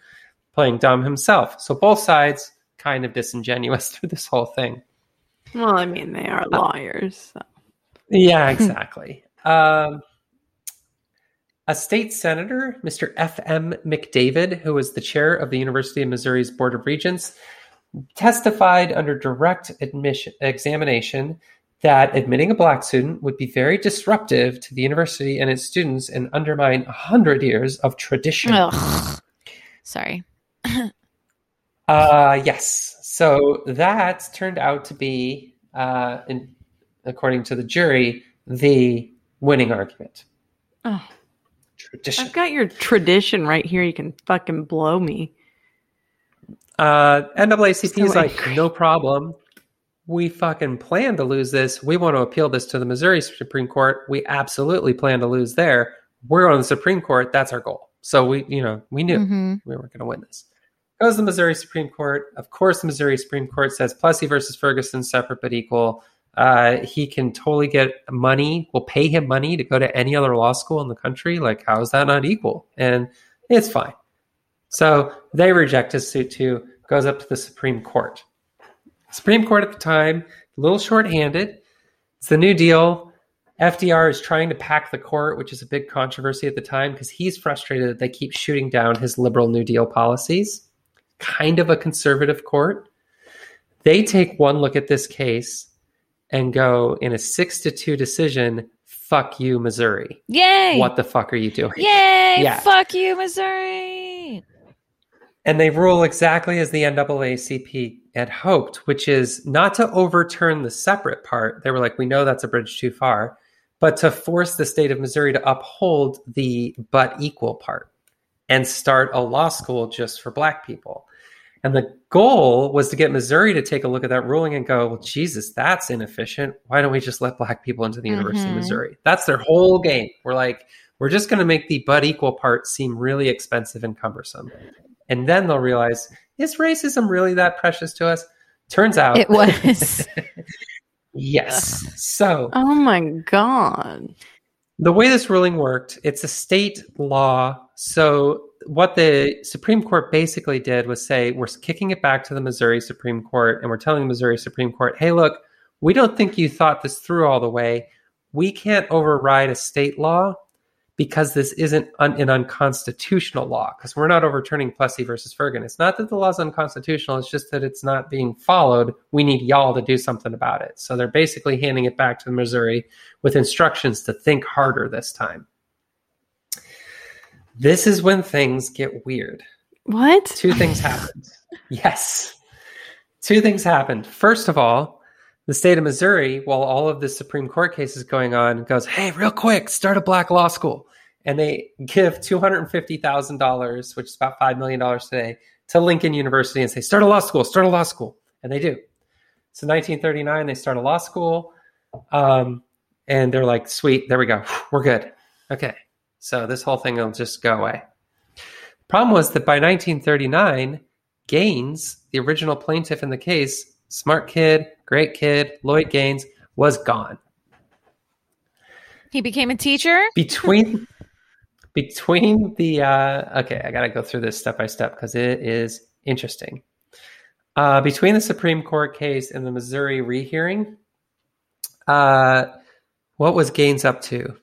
Playing dumb himself. So both sides kind of disingenuous through this whole thing. Well, I mean, they are lawyers. So. Yeah, exactly. um, a state senator, Mr. F.M. McDavid, who was the chair of the University of Missouri's Board of Regents, testified under direct admission examination that admitting a black student would be very disruptive to the university and its students and undermine 100 years of tradition. Ugh. Sorry. Uh, yes. So that turned out to be, uh, in, according to the jury, the winning argument. Oh, Tradition. I've got your tradition right here. You can fucking blow me. Uh, NAACP is like, angry. no problem. We fucking plan to lose this. We want to appeal this to the Missouri Supreme Court. We absolutely plan to lose there. we're on the Supreme Court. That's our goal. So we, you know, we knew Mhm. we weren't going to win this. Goes to the Missouri Supreme Court. Of course, the Missouri Supreme Court says Plessy versus Ferguson, separate but equal. Uh, he can totally get money. We'll pay him money to go to any other law school in the country. Like, how is that not equal? And it's fine. So they reject his suit too. Goes up to the Supreme Court. Supreme Court at the time, a little short-handed. It's the New Deal. FDR is trying to pack the court, which is a big controversy at the time because he's frustrated that they keep shooting down his liberal New Deal policies. Kind of a conservative court. They take one look at this case and go in a six to two decision, fuck you, Missouri. Yay! What the fuck are you doing? Yay! Yeah. Fuck you, Missouri. And they rule exactly as the NAACP had hoped, which is not to overturn the separate part. They were like, we know that's a bridge too far, but to force the state of Missouri to uphold the but equal part and start a law school just for black people. And the goal was to get Missouri to take a look at that ruling and go, well, Jesus, that's inefficient. Why don't we just let black people into the University of Mhm. Missouri? That's their whole game. We're like, we're just going to make the but equal part seem really expensive and cumbersome. And then they'll realize, is racism really that precious to us? Turns out It was. yes. So Oh my god. The way this ruling worked, it's a state law. So what the Supreme Court basically did was say, we're kicking it back to the Missouri Supreme Court and we're telling the Missouri Supreme Court, hey, look, we don't think you thought this through all the way. We can't override a state law because this isn't un- an unconstitutional law because we're not overturning Plessy versus Ferguson. It's not that the law's unconstitutional, it's just that it's not being followed. We need y'all to do something about it. So they're basically handing it back to Missouri with instructions to think harder this time. This is when things get weird. What? Two things happened. yes. Two things happened. First of all, the state of Missouri, while all of this Supreme Court case is going on, goes, hey, real quick, start a black law school. And they give $250,000, which is about $5 million today, to Lincoln University and say, start a law school, start a law school. And they do. So 1939, they start a law school. Um, and they're like, sweet, there we go. We're good. Okay. So this whole thing will just go away. Problem was that by 1939, Gaines, the original plaintiff in the case, smart kid, great kid, Lloyd Gaines, was gone. he became a teacher. Between between the uh, okay, I got to go through this step by step because it is interesting. Uh, between the Supreme Court case and the Missouri rehearing, uh, what was Gaines up to?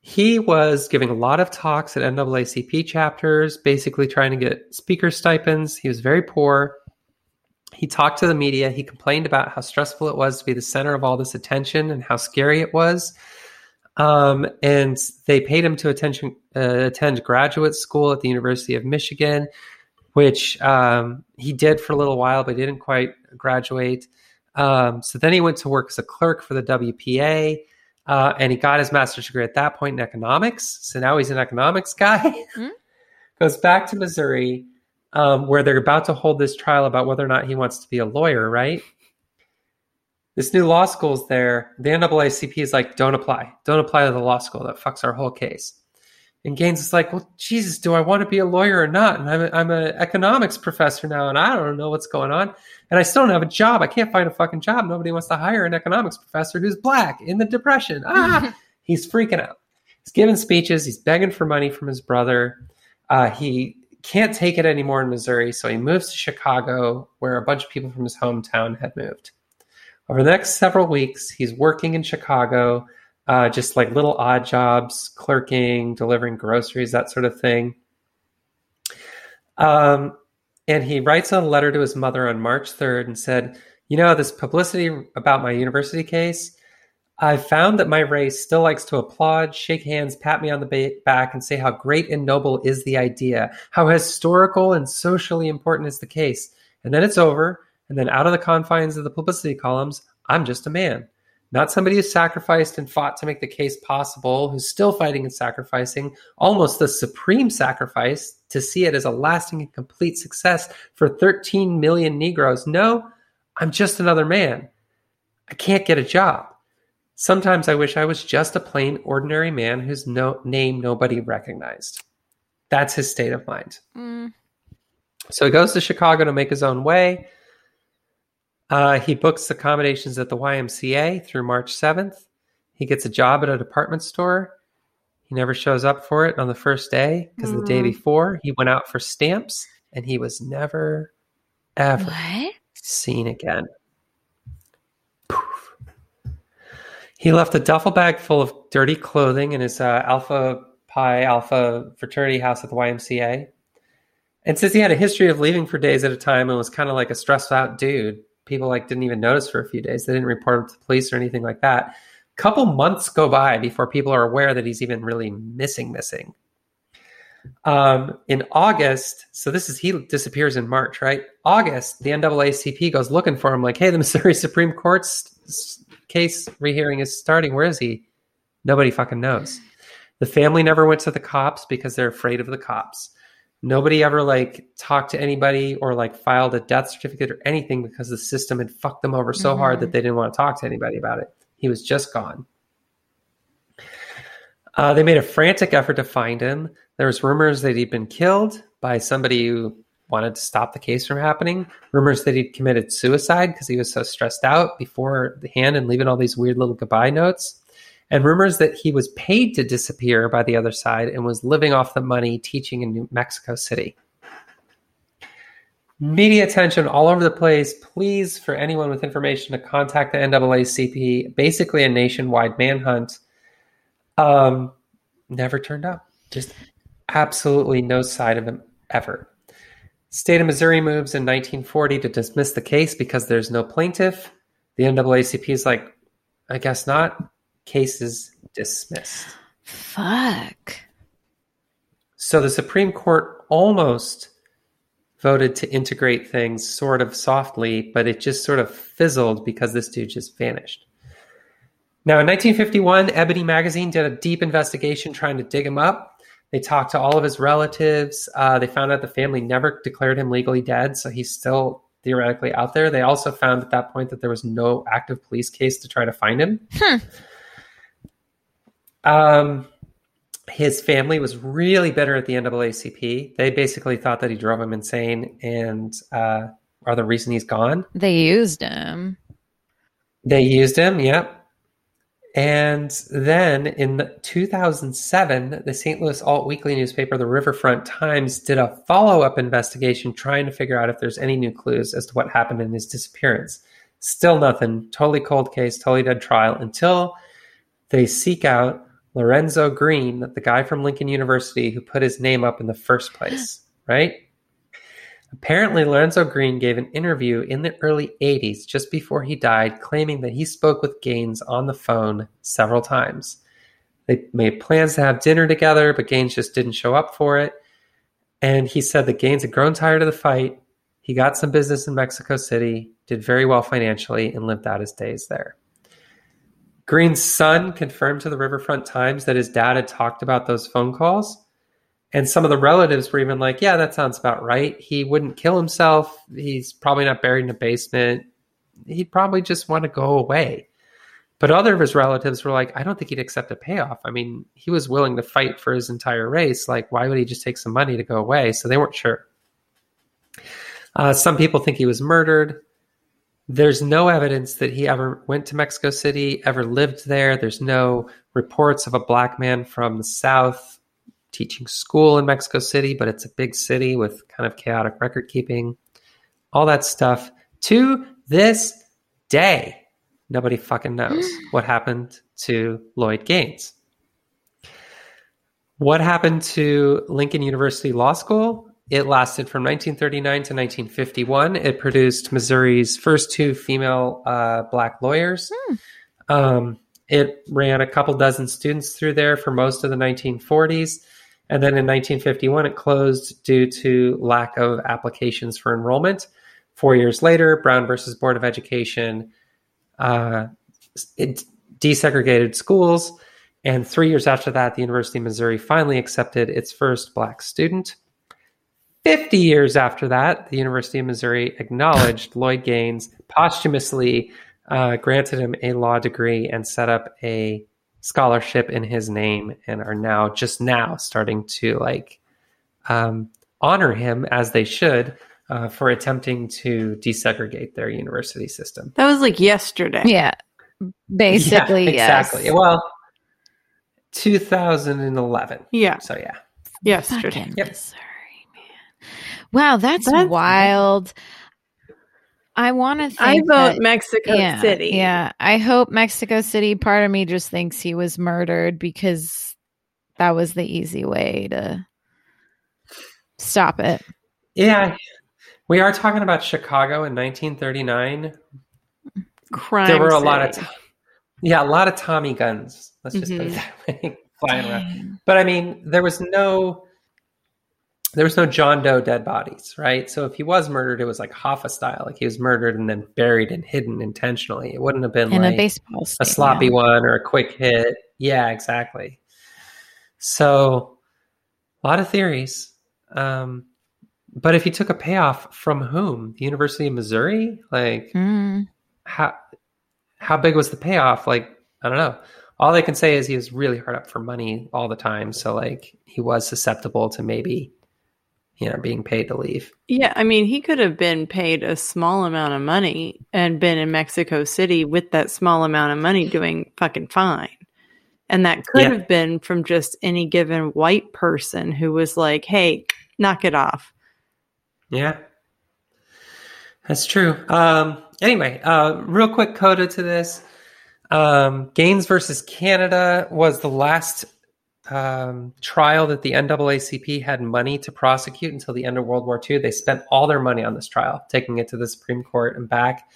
He was giving a lot of talks at NAACP chapters, basically trying to get speaker stipends. He was very poor. He talked to the media. He complained about how stressful it was to be the center of all this attention and how scary it was. Um, and they paid him to attention, uh, attend graduate school at the University of Michigan, which um, he did for a little while, but didn't quite graduate. Um, so then he went to work as a clerk for the WPA. Uh, and he got his master's degree at that point in economics. So now he's an economics guy. Hmm. Goes back to Missouri, um, where they're about to hold this trial about whether or not he wants to be a lawyer, right? This new law school's there. The NAACP is like, don't apply. Don't apply to the law school. That fucks our whole case. And Gaines is like, well, Jesus, do I want to be a lawyer or not? And I'm a, I'm an economics professor now, and I don't know what's going on. And I still don't have a job. I can't find a fucking job. Nobody wants to hire an economics professor who's black in the depression. Ah, he's freaking out. He's giving speeches. He's begging for money from his brother. Uh, he can't take it anymore in Missouri, so he moves to Chicago, where a bunch of people from his hometown had moved. Over the next several weeks, he's working in Chicago, uh, just like little odd jobs, clerking, delivering groceries, that sort of thing. Um, and he writes a letter to his mother on March 3rd and said, You know, this publicity about my university case, I've found that my race still likes to applaud, shake hands, pat me on the ba- back, and say how great and noble is the idea, how historical and socially important is the case. And then it's over, and then out of the confines of the publicity columns, I'm just a man. Not somebody who sacrificed and fought to make the case possible, who's still fighting and sacrificing, almost the supreme sacrifice to see it as a lasting and complete success for 13 million Negroes. No, I'm just another man. I can't get a job. Sometimes I wish I was just a plain, ordinary man whose no- name nobody recognized. That's his state of mind. Mm. So he goes to Chicago to make his own way. Uh, he books accommodations at the YMCA through March 7th. He gets a job at a department store. He never shows up for it on the first day because the day Mhm. before he went out for stamps and he was never, ever What? seen again. Poof. He left a duffel bag full of dirty clothing in his uh, Alpha Phi Alpha fraternity house at the YMCA. And since he had a history of leaving for days at a time and was kind of like a stressed out dude, people like didn't even notice for a few days. They didn't report him to the police or anything like that. A couple months go by before people are aware that he's even really missing, missing. Um, in August, so this is he disappears in March, right? August, the NAACP goes looking for him, like, hey, the Missouri Supreme Court's case rehearing is starting. Where is he? Nobody fucking knows. The family never went to the cops because they're afraid of the cops. Nobody ever like talked to anybody or like filed a death certificate or anything because the system had fucked them over so hard Mhm. that they didn't want to talk to anybody about it. He was just gone. Uh, they made a frantic effort to find him. There was rumors that he'd been killed by somebody who wanted to stop the case from happening. Rumors that he'd committed suicide because he was so stressed out before the hand and leaving all these weird little goodbye notes. And rumors that he was paid to disappear by the other side and was living off the money teaching in New Mexico City. Media attention all over the place. Please, for anyone with information, to contact the NAACP. Basically, a nationwide manhunt. Um, never turned up. Just absolutely no side of him ever. State of Missouri moves in 1940 to dismiss the case because there's no plaintiff. The NAACP is like, I guess not. Case is dismissed. Fuck. So the Supreme Court almost voted to integrate things sort of softly, but it just sort of fizzled because this dude just vanished. Now, in 1951, Ebony Magazine did a deep investigation trying to dig him up. They talked to all of his relatives. Uh, they found out the family never declared him legally dead, so he's still theoretically out there. They also found at that point that there was no active police case to try to find him. Hmm. Um, his family was really bitter at the NAACP. They basically thought that he drove them insane and uh, are the reason he's gone. They used him. They used him, yep. And then in 2007, the St. Louis alt weekly newspaper, the Riverfront Times, did a follow up investigation trying to figure out if there's any new clues as to what happened in his disappearance. Still nothing. Totally cold case, totally dead trial until they seek out Lorenzo Greene, the guy from Lincoln University who put his name up in the first place, right? Apparently, Lorenzo Greene gave an interview in the early 80s, just before he died, claiming that he spoke with Gaines on the phone several times. They made plans to have dinner together, but Gaines just didn't show up for it. And he said that Gaines had grown tired of the fight. He got some business in Mexico City, did very well financially, and lived out his days there. Greene's son confirmed to the Riverfront Times that his dad had talked about those phone calls. And some of the relatives were even like, yeah, that sounds about right. He wouldn't kill himself. He's probably not buried in a basement. He'd probably just want to go away. But other of his relatives were like, I don't think he'd accept a payoff. I mean, he was willing to fight for his entire race. Like, why would he just take some money to go away? So they weren't sure. Uh, some people think he was murdered. There's no evidence that he ever went to Mexico City, ever lived there. There's no reports of a black man from the South teaching school in Mexico City, but it's a big city with kind of chaotic record keeping, all that stuff. To this day, nobody fucking knows what happened to Lloyd Gaines. What happened to Lincoln University Law School? It lasted from 1939 to 1951. It produced Missouri's first two female uh, black lawyers. Um, it ran a couple dozen students through there for most of the 1940s. And then in 1951, it closed due to lack of applications for enrollment. Four years later, Brown versus Board of Education uh, it desegregated schools. And three years after that, the University of Missouri finally accepted its first black student. 50 years after that, the University of Missouri acknowledged Lloyd Gaines posthumously uh, granted him a law degree and set up a scholarship in his name, and are now just now starting to like um, honor him as they should uh, for attempting to desegregate their university system. That was like yesterday. Yeah. Basically, Yeah, yes. exactly. Well, 2011. Yeah, So yeah. yesterday. Fucking Yep. Missouri, man. Wow, that's, That's- wild. I want to think. I vote that- Mexico yeah, City. Yeah, I hope Mexico City. Part of me just thinks he was murdered because that was the easy way to stop it. Yeah. We are talking about Chicago in 1939. crime. there were a lot of to- yeah, a lot of Tommy guns. Let's just put it Mhm. that way, flying around. But I mean, there was no there was no John Doe dead bodies, right? So if he was murdered, it was like Hoffa style, like he was murdered and then buried and hidden intentionally. It wouldn't have been In like a baseball a stadium. sloppy one or a quick hit. Yeah, exactly. So a lot of theories. Um, but if he took a payoff from whom? The University of Missouri? Like Mm. how how big was the payoff? Like, I don't know. All they can say is he was really hard up for money all the time. So like he was susceptible to maybe, you know, being paid to leave. Yeah, I mean, he could have been paid a small amount of money and been in Mexico City with that small amount of money doing fucking fine. And that could Yeah. have been from just any given white person who was like, hey, knock it off. Yeah. That's true. Um, anyway, uh, real quick coda to this. Um, Gaines versus Canada was the last um, trial that the NAACP had money to prosecute until the end of World War II. They spent all their money on this trial, taking it to the Supreme Court and back.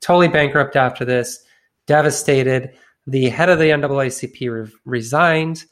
Totally bankrupt after this, devastated. The head of the NAACP re- resigned.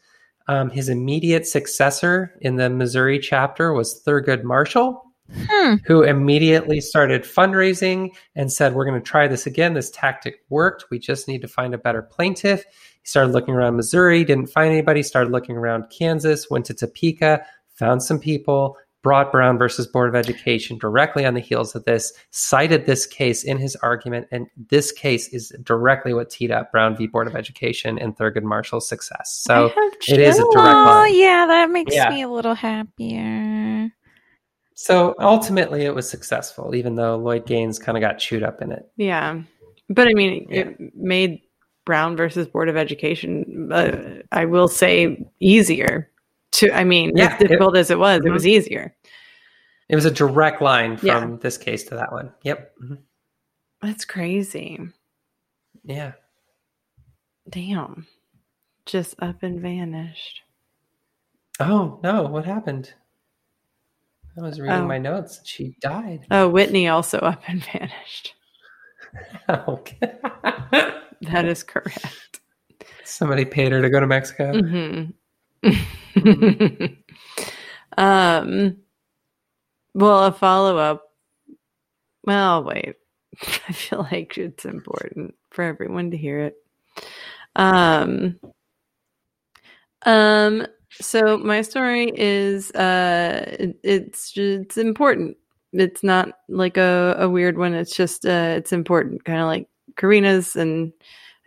Um, his immediate successor in the Missouri chapter was Thurgood Marshall, Hmm. who immediately started fundraising and said, We're going to try this again. This tactic worked. We just need to find a better plaintiff. He started looking around Missouri, didn't find anybody, started looking around Kansas, went to Topeka, found some people, brought Brown versus Board of Education directly on the heels of this, cited this case in his argument. And this case is directly what teed up Brown v. Board of Education and Thurgood Marshall's success. So it is a chills. direct Oh, line. yeah, that makes Yeah. me a little happier. So ultimately, it was successful, even though Lloyd Gaines kind of got chewed up in it. Yeah. But I mean, Yeah. it made Brown versus Board of Education, uh, I will say, easier to, I mean, Yeah, as difficult as it was, it Mhm. was easier. It was a direct line from Yeah. this case to that one. Yep. Mhm. That's crazy. Yeah. Damn. Just up and vanished. Oh no! What happened? I was reading Oh. my notes. She died. Oh, Whitney also up and vanished. okay. That is correct. Somebody paid her to go to Mexico. hmm um, well, a follow up. Well, wait. I feel like it's important for everyone to hear it. Um, um, so my story is uh, it, it's it's important. It's not like a, a weird one. It's just uh, it's important, kind of like Karina's, and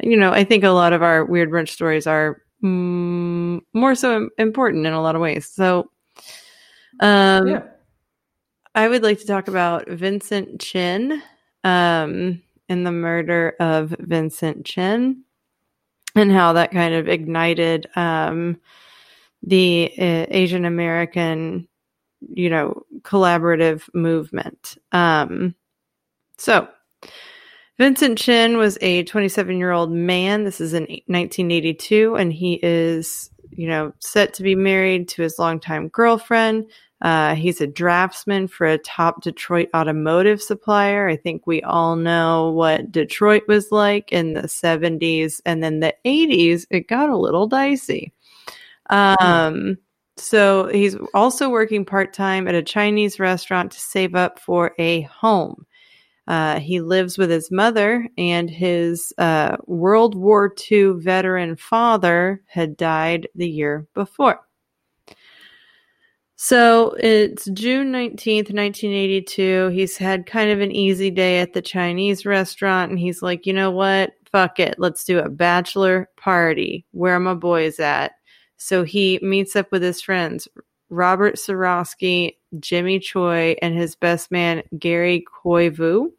you know, I think a lot of our weird brunch stories are mm, more so important in a lot of ways. So, um, yeah. I would like to talk about Vincent Chin um, and the murder of Vincent Chin and how that kind of ignited um, the uh, Asian American, you know, collaborative movement. Um, so, Vincent Chin was a 27 year old man. This is in 1982, and he is, you know, set to be married to his longtime girlfriend. Uh, he's a draftsman for a top Detroit automotive supplier. I think we all know what Detroit was like in the 70s and then the 80s. It got a little dicey. Um, so he's also working part time at a Chinese restaurant to save up for a home. Uh, he lives with his mother, and his uh, World War II veteran father had died the year before. So it's June 19th, 1982. He's had kind of an easy day at the Chinese restaurant, and he's like, you know what? Fuck it. Let's do a bachelor party. Where are my boys at? So he meets up with his friends, Robert Sorosky, Jimmy Choi, and his best man, Gary Koivu.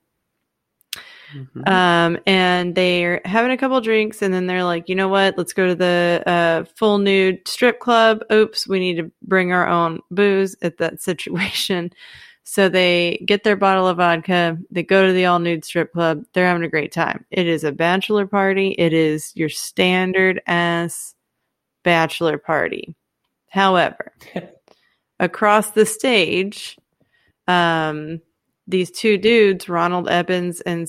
Mhm. Um, and they're having a couple drinks, and then they're like, you know what? Let's go to the uh, full nude strip club. Oops, we need to bring our own booze at that situation. So they get their bottle of vodka. They go to the all nude strip club. They're having a great time. It is a bachelor party. It is your standard ass bachelor party. However, across the stage, um, these two dudes, Ronald Ebens and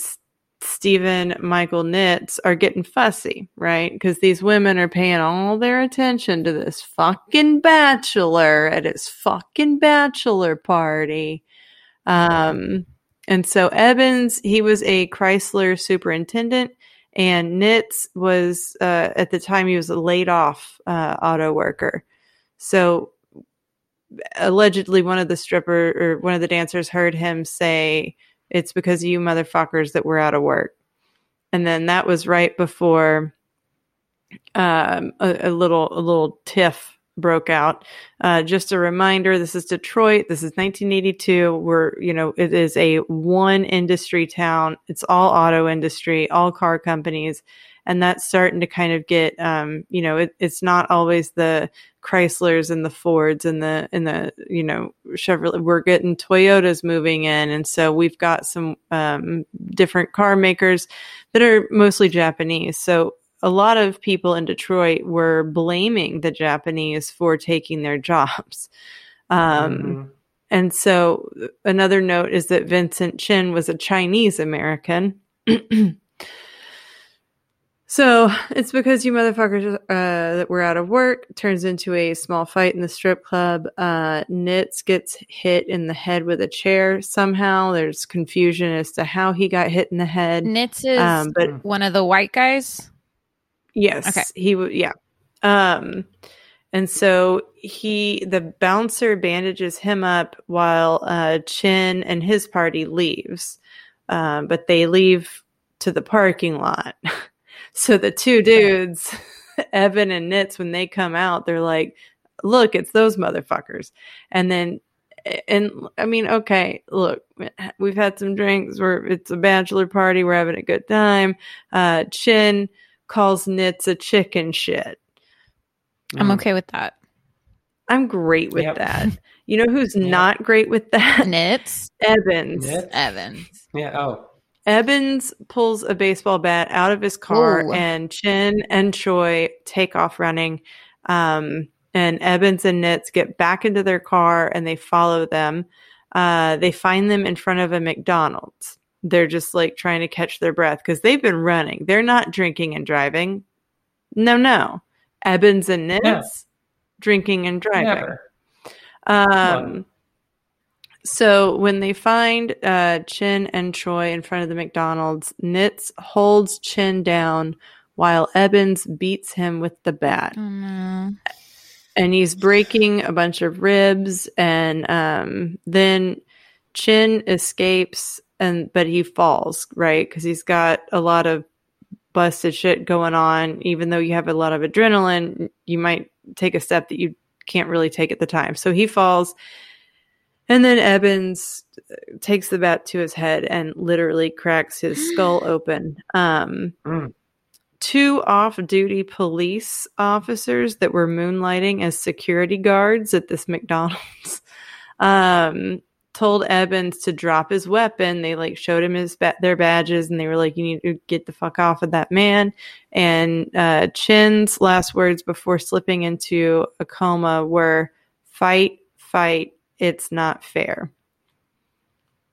Stephen Michael Nitz, are getting fussy, right? Because these women are paying all their attention to this fucking bachelor at his fucking bachelor party. Um, and so Evans, he was a Chrysler superintendent, and Nitz was, uh, at the time, he was a laid off uh, auto worker. So allegedly one of the stripper or one of the dancers heard him say it's because you motherfuckers that we're out of work. And then that was right before um, a, a little a little tiff broke out. Uh, just a reminder this is detroit. This is 1982 we're you know it is a one industry town. It's all auto industry all car companies and that's starting to kind of get um, you know it, it's not always the Chryslers and the Fords and the and the you know Chevrolet. We're getting Toyotas moving in, and so we've got some um, different car makers that are mostly Japanese. So a lot of people in Detroit were blaming the Japanese for taking their jobs. Um, Mhm. And so another note is that Vincent Chin was a Chinese American. so it's because you motherfuckers uh, that were out of work turns into a small fight in the strip club. Uh, Nitz gets hit in the head with a chair somehow. There's confusion as to how he got hit in the head. Nitz is Um, but one of the white guys. Yes. Okay. He would yeah. Um and so he the bouncer bandages him up while uh Chin and his party leaves. Um but they leave to the parking lot. so the two dudes, Evan and Nitz, when they come out, they're like, look, it's those motherfuckers. And then and I mean, okay, look, we've had some drinks. We're it's a bachelor party. We're having a good time. Uh, Chin calls Nitz a chicken shit. I'm Mm. okay with that. I'm great with Yep. that. You know who's Yep. not great with that? Nitz Evans. Nitz? Evans. Yeah. Oh. Evans pulls a baseball bat out of his car, Ooh. and Chin and Choi take off running. Um, and Evans and Nitz get back into their car and they follow them. Uh, they find them in front of a McDonald's. They're just like trying to catch their breath because they've been running. They're not drinking and driving. No, no. Evans and Nitz No. drinking and driving. Never. Um. So when they find uh, Chin and Choi in front of the McDonald's, Nitz holds Chin down while Evans beats him with the bat. Oh, no. And he's breaking a bunch of ribs. And um, then Chin escapes, and but he falls, right? Because he's got a lot of busted shit going on. Even though you have a lot of adrenaline, you might take a step that you can't really take at the time. So he falls. And then Evans uh, takes the bat to his head and literally cracks his skull open. Um, Mm. Two off duty police officers that were moonlighting as security guards at this McDonald's um, told Evans to drop his weapon. They like showed him his ba- their badges and they were like, "You need to get the fuck off of that man." And uh, Chin's last words before slipping into a coma were, "Fight, fight. It's not fair."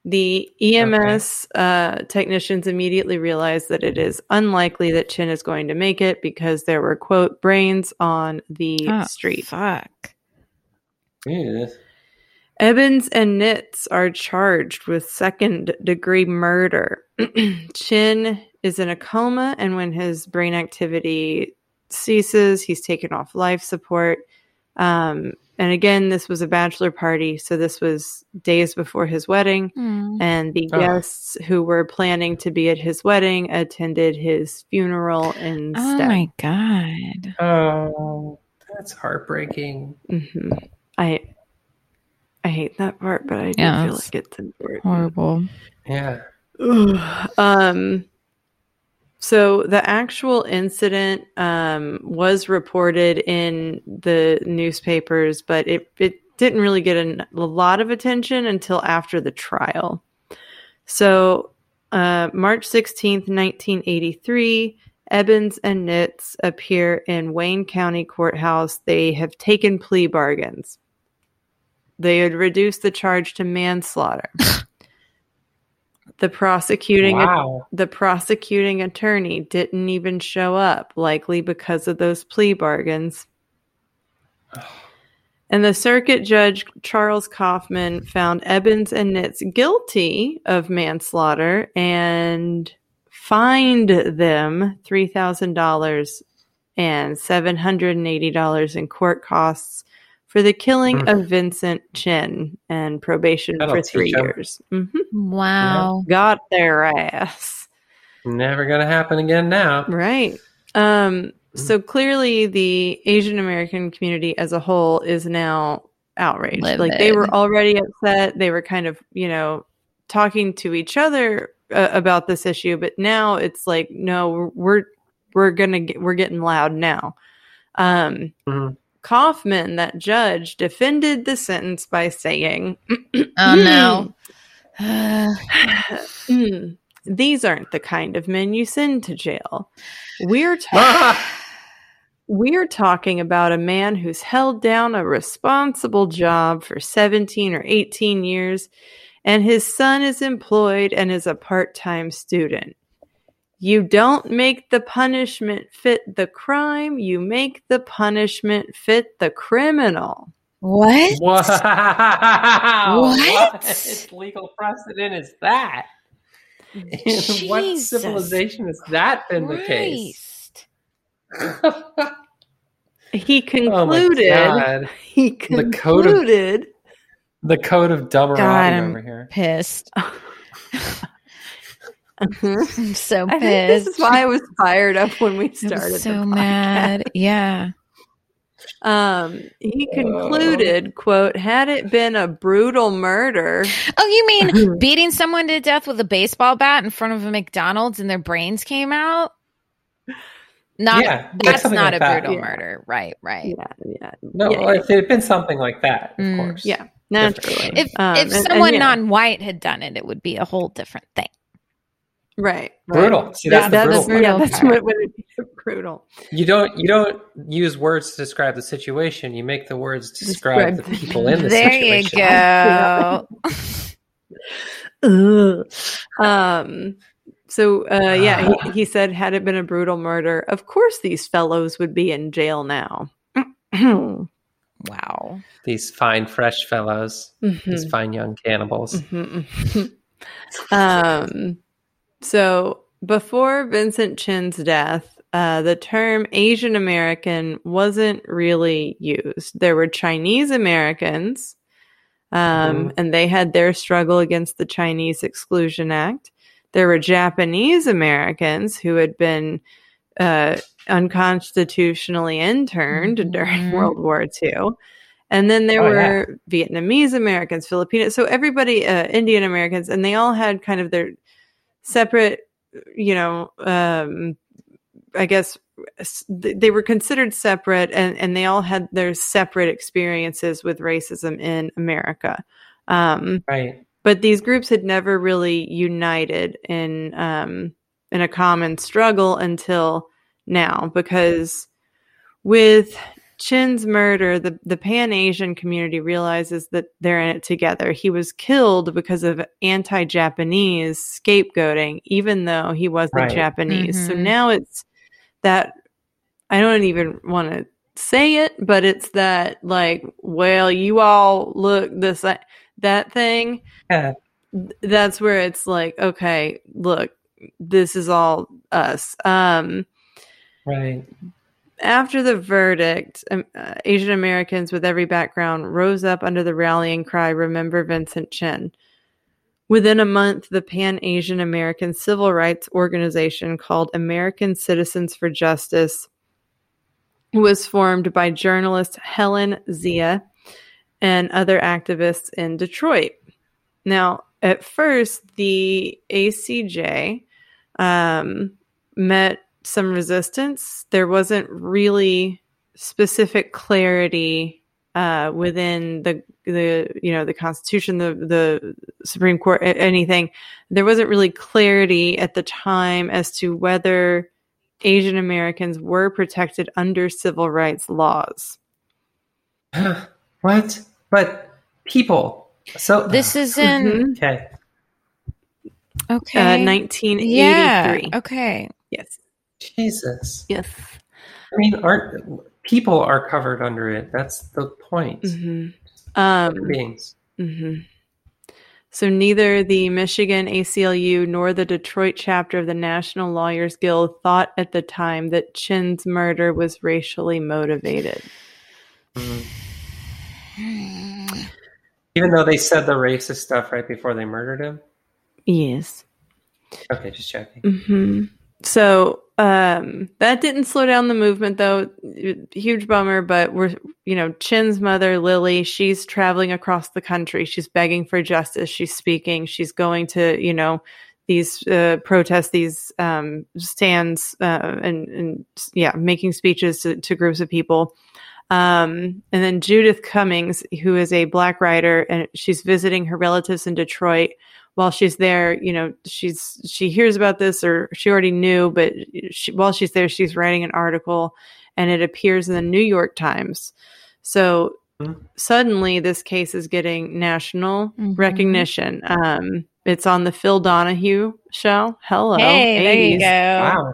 The EMS uh, technicians immediately realized that it is unlikely that Chin is going to make it because there were quote brains on the Oh, street. Fuck. Yeah. Evans and Nitz are charged with second degree murder. Chin is in a coma, and when his brain activity ceases, he's taken off life support. Um, and again, this was a bachelor party, so this was days before his wedding. Hmm. And the Oh. guests who were planning to be at his wedding attended his funeral instead. Oh my god. Oh, that's heartbreaking. hmm I I hate that part, but I do Yeah, feel like it's important. Horrible. Yeah. um so the actual incident um was reported in the newspapers but it it didn't really get an, a lot of attention until after the trial so uh march 16th 1983 Ebens and Nitz appear in Wayne County Courthouse. They have taken plea bargains. They had reduced the charge to manslaughter. the prosecuting Wow. the prosecuting attorney didn't even show up, likely because of those plea bargains. And the circuit judge, Charles Kaufman, found Ebens and Nitz guilty of manslaughter and fined them $3,000 and $780 in court costs for the killing Hmm. of Vincent Chin and probation That'll for three teach 'em. years. hmm Wow. Got their ass. Never gonna happen again now. Right. Um, so clearly, the Asian American community as a whole is now outraged. Like they were already upset. They were kind of, you know, talking to each other uh, about this issue, but now it's like, no, we're we're gonna get we're getting loud now. Um, Mhm. Kaufman, that judge, defended the sentence by saying, Oh no. "Hmm, "These aren't the kind of men you send to jail. We're talking." We're talking about a man who's held down a responsible job for 17 or 18 years, and his son is employed and is a part time student. You don't make the punishment fit the crime, you make the punishment fit the criminal. what? Wow. What? legal precedent is that? In what Jesus civilization has that been the case? Christ. He oh my concluded, god. he The code of- concluded, The code of God, Dumbarati I'm over here. pissed. Mhm. I'm so I pissed. think this is why I was fired up when we started. was the so podcast. mad. Yeah. Um, he concluded, "quote Had it been a brutal murder, Oh, you mean beating someone to death with a baseball bat in front of a McDonald's and their brains came out? Not Yeah, that's something not like a that. brutal Yeah. murder. Right, right. yeah, yeah, No, yeah, if it had been something like that, of Mm, course. yeah, naturally. If Um, if and- and someone yeah, non-white had done it, it would be a whole different thing. Right, Brutal. right. See, that's Yeah, the that's brutal yeah, that's what would be brutal. You don't you don't use words to describe the situation. You make the words describe, Describe the the- people in the there situation. There you go. Um. So, uh, yeah, he, he said, had it been a brutal murder, of course these fellows would be in jail now. Wow. These fine, fresh fellows, mhm. these fine young cannibals. Mhm, mhm. um, so before Vincent Chin's death, uh, the term Asian American wasn't really used. There were Chinese Americans, um, Mhm. and they had their struggle against the Chinese Exclusion Act. There were Japanese Americans who had been uh, unconstitutionally interned Mhm. during World War II. And then there Oh, were Vietnamese Americans, Filipinos, so everybody, uh, Indian Americans, and they all had kind of their separate, you know, um, I guess they were considered separate, and and they all had their separate experiences with racism in America. Um, Right. but these groups had never really united in um, in a common struggle until now, because with Chin's murder, the the Pan Asian community realizes that they're in it together. He was killed because of anti Japanese scapegoating, even though he wasn't Right. Japanese. So Mhm. now it's that I don't even want to say it, but it's that like, well, you all look this that thing Yeah. that's where it's like okay look this is all us um Right. After the verdict, um, uh, Asian Americans with every background rose up under the rallying cry, Remember Vincent Chin. Within a month, the Pan Asian American civil rights organization called American Citizens for Justice was formed by journalist Helen Zia and other activists in Detroit. Now, at first, the ACJ um, met some resistance. There wasn't really specific clarity uh, within the the you know the Constitution, the the Supreme Court, anything. There wasn't really clarity at the time as to whether Asian Americans were protected under civil rights laws. what? But people. So This is in Mhm. okay. okay. Uh, 1983. yeah. Okay. Yes. Jesus. Yes. I mean, aren't people are covered under it? That's the point. hmm Um, Beings. hmm So neither the Michigan ACLU nor the Detroit chapter of the National Lawyers Guild thought at the time that Chin's murder was racially motivated. Mhm. Even though they said the racist stuff right before they murdered him. Yes. Okay, just checking. hmm So um, that didn't slow down the movement, though. Huge bummer, but we're, you know, Chin's mother, Lily, she's traveling across the country. She's begging for justice. She's speaking. She's going to, you know, these uh, protests, these um, stands, uh, and, and yeah, making speeches to, to groups of people. Um, and then Judith Cummings, who is a black writer, and she's visiting her relatives in Detroit while she's there, you know, she's she hears about this or she already knew, but she, while she's there, she's writing an article, and it appears in the New York Times. So Mhm. suddenly, this case is getting national Mhm. recognition. Um, it's on the Phil Donahue show. Hello, Hey, there you 80s. go. Wow.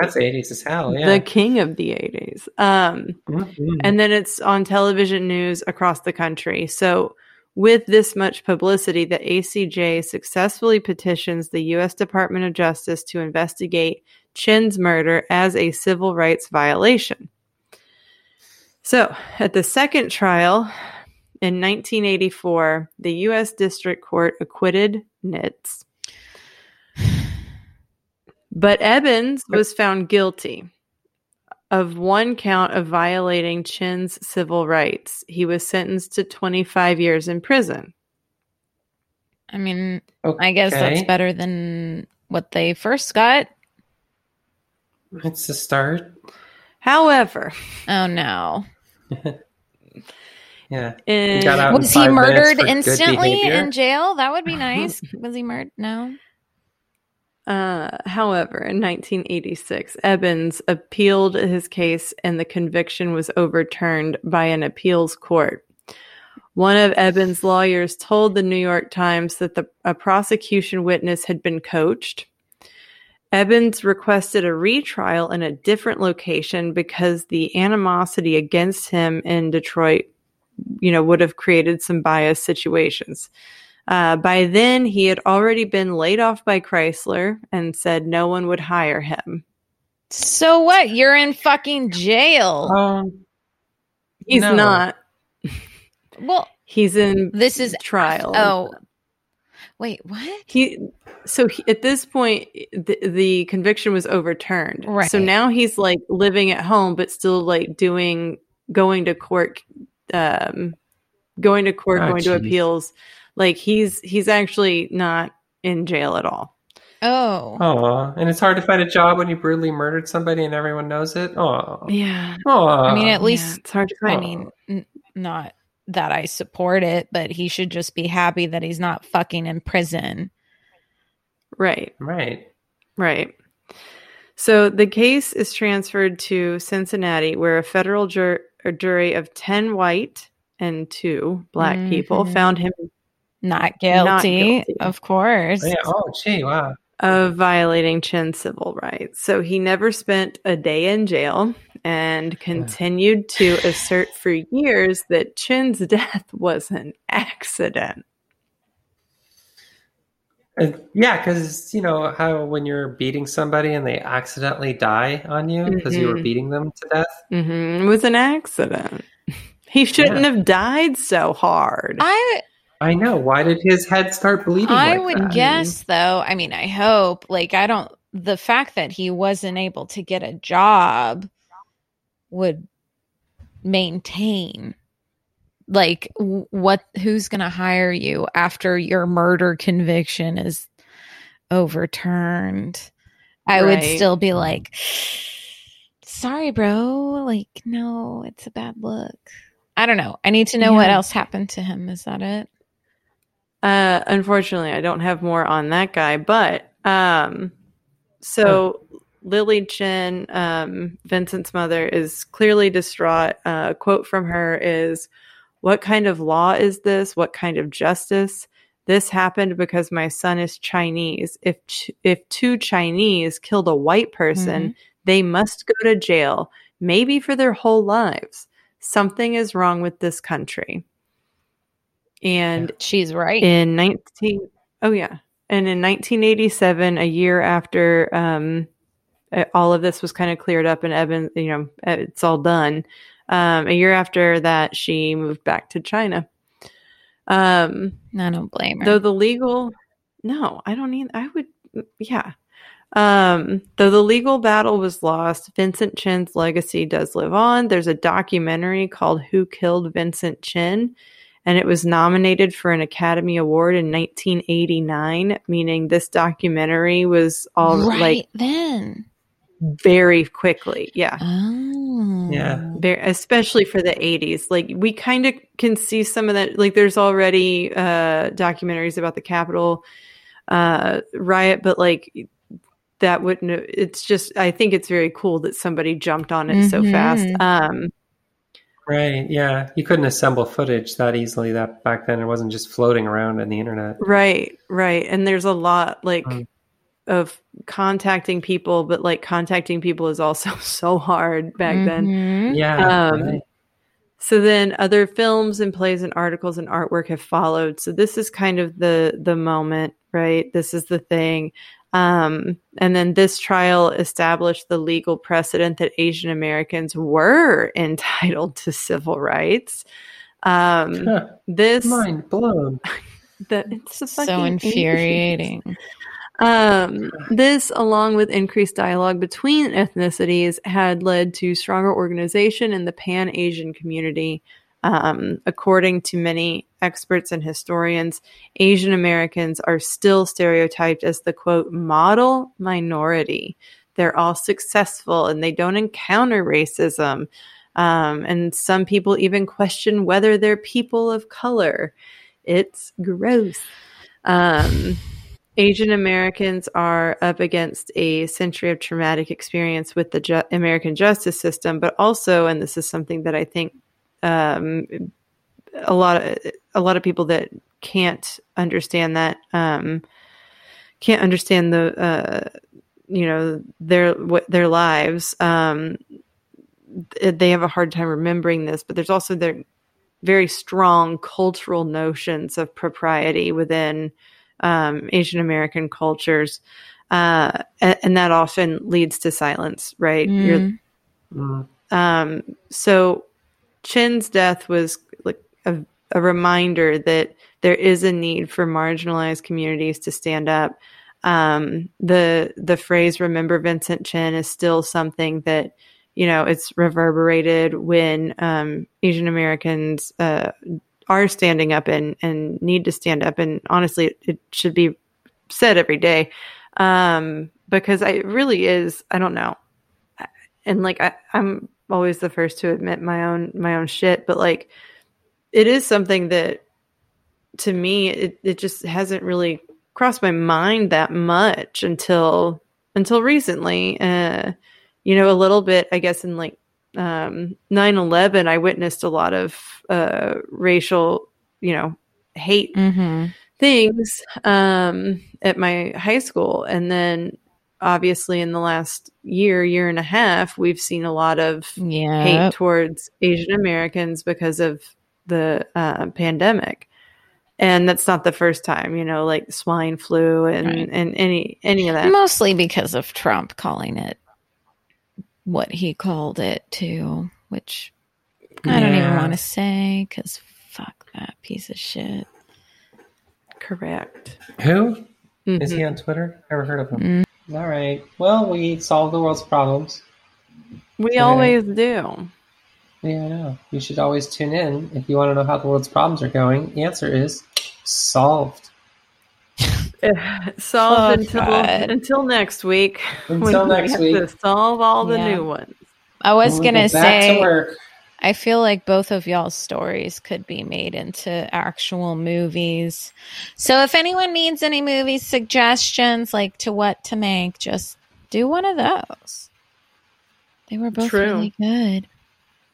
That's 80s as hell, yeah. the king of the eighties. Um, Mhm. and then it's on television news across the country. So, with this much publicity, the ACJ successfully petitions the U.S. Department of Justice to investigate Chin's murder as a civil rights violation. So, at the second trial in 1984, the U.S. District Court acquitted Nitz. But Evans was found guilty of one count of violating Chin's civil rights. He was sentenced to 25 years in prison. I mean, I guess that's better than what they first got. It's a start. However, Oh no. Yeah. in, got out in Was he murdered instantly in jail? That would be nice. Was he murdered? No. Uh, however, in 1986, Evans appealed his case and the conviction was overturned by an appeals court. One of Evans' lawyers told the New York Times that the, a prosecution witness had been coached. Evans requested a retrial in a different location because the animosity against him in Detroit, you know, would have created some biased situations. Uh, by then, he had already been laid off by Chrysler and said no one would hire him. So what? You're in fucking jail. Um, He's No. not. well, He's in this is trial. Oh. Wait, what? he. So he, at this point, the, the conviction was overturned. Right. So now he's like living at home, but still like doing going to court, um, going to court, Oh, going to appeals. Like he's he's actually not in jail at all. Oh. oh, and it's hard to find a job when you brutally murdered somebody and everyone knows it. Oh, Yeah. oh. I mean, at Yeah, least it's hard to find. I mean, n- not that I support it, but he should just be happy that he's not fucking in prison. right. right. Right. So the case is transferred to Cincinnati, where a federal jur- a jury of 10 white and two black people Mhm. found him Not guilty, Not guilty. of course. Yeah. Oh, gee, wow. of violating Chin's civil rights. So he never spent a day in jail and continued to assert for years that Chin's death was an accident. Uh, yeah, because you know how when you're beating somebody and they accidentally die on you because you were Mhm. beating them to death. hmm It was an accident. He shouldn't Yeah. have died so hard. I I know. Why did his head start bleeding? I like would that? guess though. I mean, I hope. Like, I don't. The fact that he wasn't able to get a job would maintain. Like, what? Who's going to hire you after your murder conviction is overturned? I would still be like, "Sorry, bro. Like, no, it's a bad look." I don't know. I need to know what else happened to him. Is that it? Uh, unfortunately, I don't have more on that guy, but um, so Lily Chin, um, Vincent's mother, is clearly distraught. Uh, a quote from her is, "What kind of law is this? What kind of justice? This happened because my son is Chinese. If ch- if two Chinese killed a white person, they must go to jail, maybe for their whole lives. Something is wrong with this country." And She's right. in 19 oh yeah. And in 1987 a year after um all of this was kind of cleared up and Evan you know it's all done um a year after that she moved back to China. Um I don't blame her. though the legal no i don't need i would yeah. Um though the legal battle was lost vincent chin's legacy does live on. There's a documentary called who killed vincent chin and it was nominated for an academy award in 1989 meaning this documentary was all right like then. very quickly yeah Oh. Yeah. very, especially for the 80s like we kind of can see some of that like there's already uh documentaries about the capitol uh riot but like that wouldn't it's just i think it's very cool that somebody jumped on it so fast um Right. Yeah. You couldn't assemble footage that easily that back then. It wasn't just floating around on the internet. right right and there's a lot like Mm. of contacting people but like contacting people is also so hard back then Mhm. Yeah. Um, right. So then other films and plays and articles and artwork have followed. So this is kind of the the moment, right? This is the thing. Um, and then this trial established the legal precedent that Asian Americans were entitled to civil rights. Um, Huh. this Mind blown. that it's So fucking infuriating. um, this, along with increased dialogue between ethnicities, had led to stronger organization in the Pan Asian community. Um, according to many experts and historians, Asian Americans are still stereotyped as the quote model minority. They're all successful and they don't encounter racism. Um, and some people even question whether they're people of color. It's gross. Um, Asian Americans are up against a century of traumatic experience with the ju- American justice system, but also, and this is something that I think um, a lot of a lot of people that can't understand that um, can't understand the uh, you know their what their lives. Um, they have a hard time remembering this, but there's also their very strong cultural notions of propriety within um, Asian American cultures, uh, and, and that often leads to silence. Right? You're, Mm. Mm. um, so Chin's death was like a, a reminder that there is a need for marginalized communities to stand up. Um, the the phrase "Remember Vincent Chin" is still something that you know it's reverberated when um, Asian Americans uh, are standing up and and need to stand up. And honestly, it, should be said every day um, because it really is. I don't know and like I, I'm always the first to admit my own my own shit, but like it is something that to me it, it just hasn't really crossed my mind that much until until recently. Uh, you know, a little bit, I guess, in like um 9-11 i witnessed a lot of uh racial you know hate Mhm. things um, at my high school. And then obviously in the last year, year and a half, we've seen a lot of Yeah. hate towards Asian Americans because of the uh, pandemic. and that's not the first time. You know, like swine flu and Right. and any any of that. Mostly because of Trump calling it what he called it too, which I don't even want to say because fuck that piece of shit. Correct. Who is Mhm. he on Twitter? Never heard of him. All right. Well, we solve the world's problems. We today. always do. Yeah, I know. You should always tune in if you want to know how the world's problems are going. The answer is solved. Solved Oh, until God. until next week. Until when we next have week. to solve all the Yeah. new ones. I was When we gonna go say to. I feel like both of y'all's stories could be made into actual movies. So if anyone needs any movie suggestions, like to what to make, just do one of those. They were both True. really good.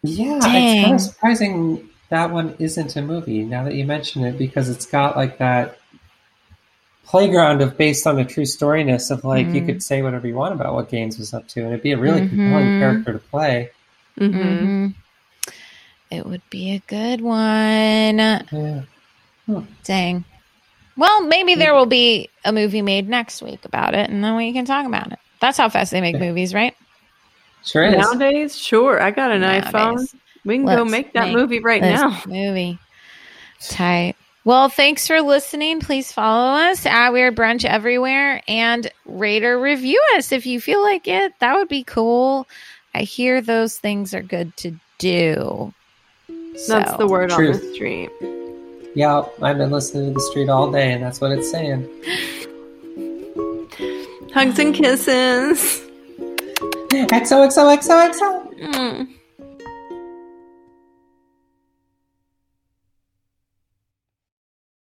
Yeah, it's kind of surprising that one isn't a movie now that you mention it because it's got like that playground of based on the true storyness of like you Mm. could say whatever you want about what Gaines was up to and it'd be a really compelling Mhm. character to play. hmm hmm It would be a good one. Yeah. Dang. Well, maybe there will be a movie made next week about it, and then we can talk about it. That's how fast they make Yeah. movies, right? Sure is. Nowadays, sure. I got an iPhone. We can go Let's make that make movie right This now. movie. Tight. Well, thanks for listening. Please follow us at Weird Brunch everywhere and rate or review us if you feel like it. That would be cool. I hear those things are good to do. That's the word on the street. Yeah, I've been listening to the street all day and that's what it's saying. Hugs and kisses. XOXOXOXO. Mm.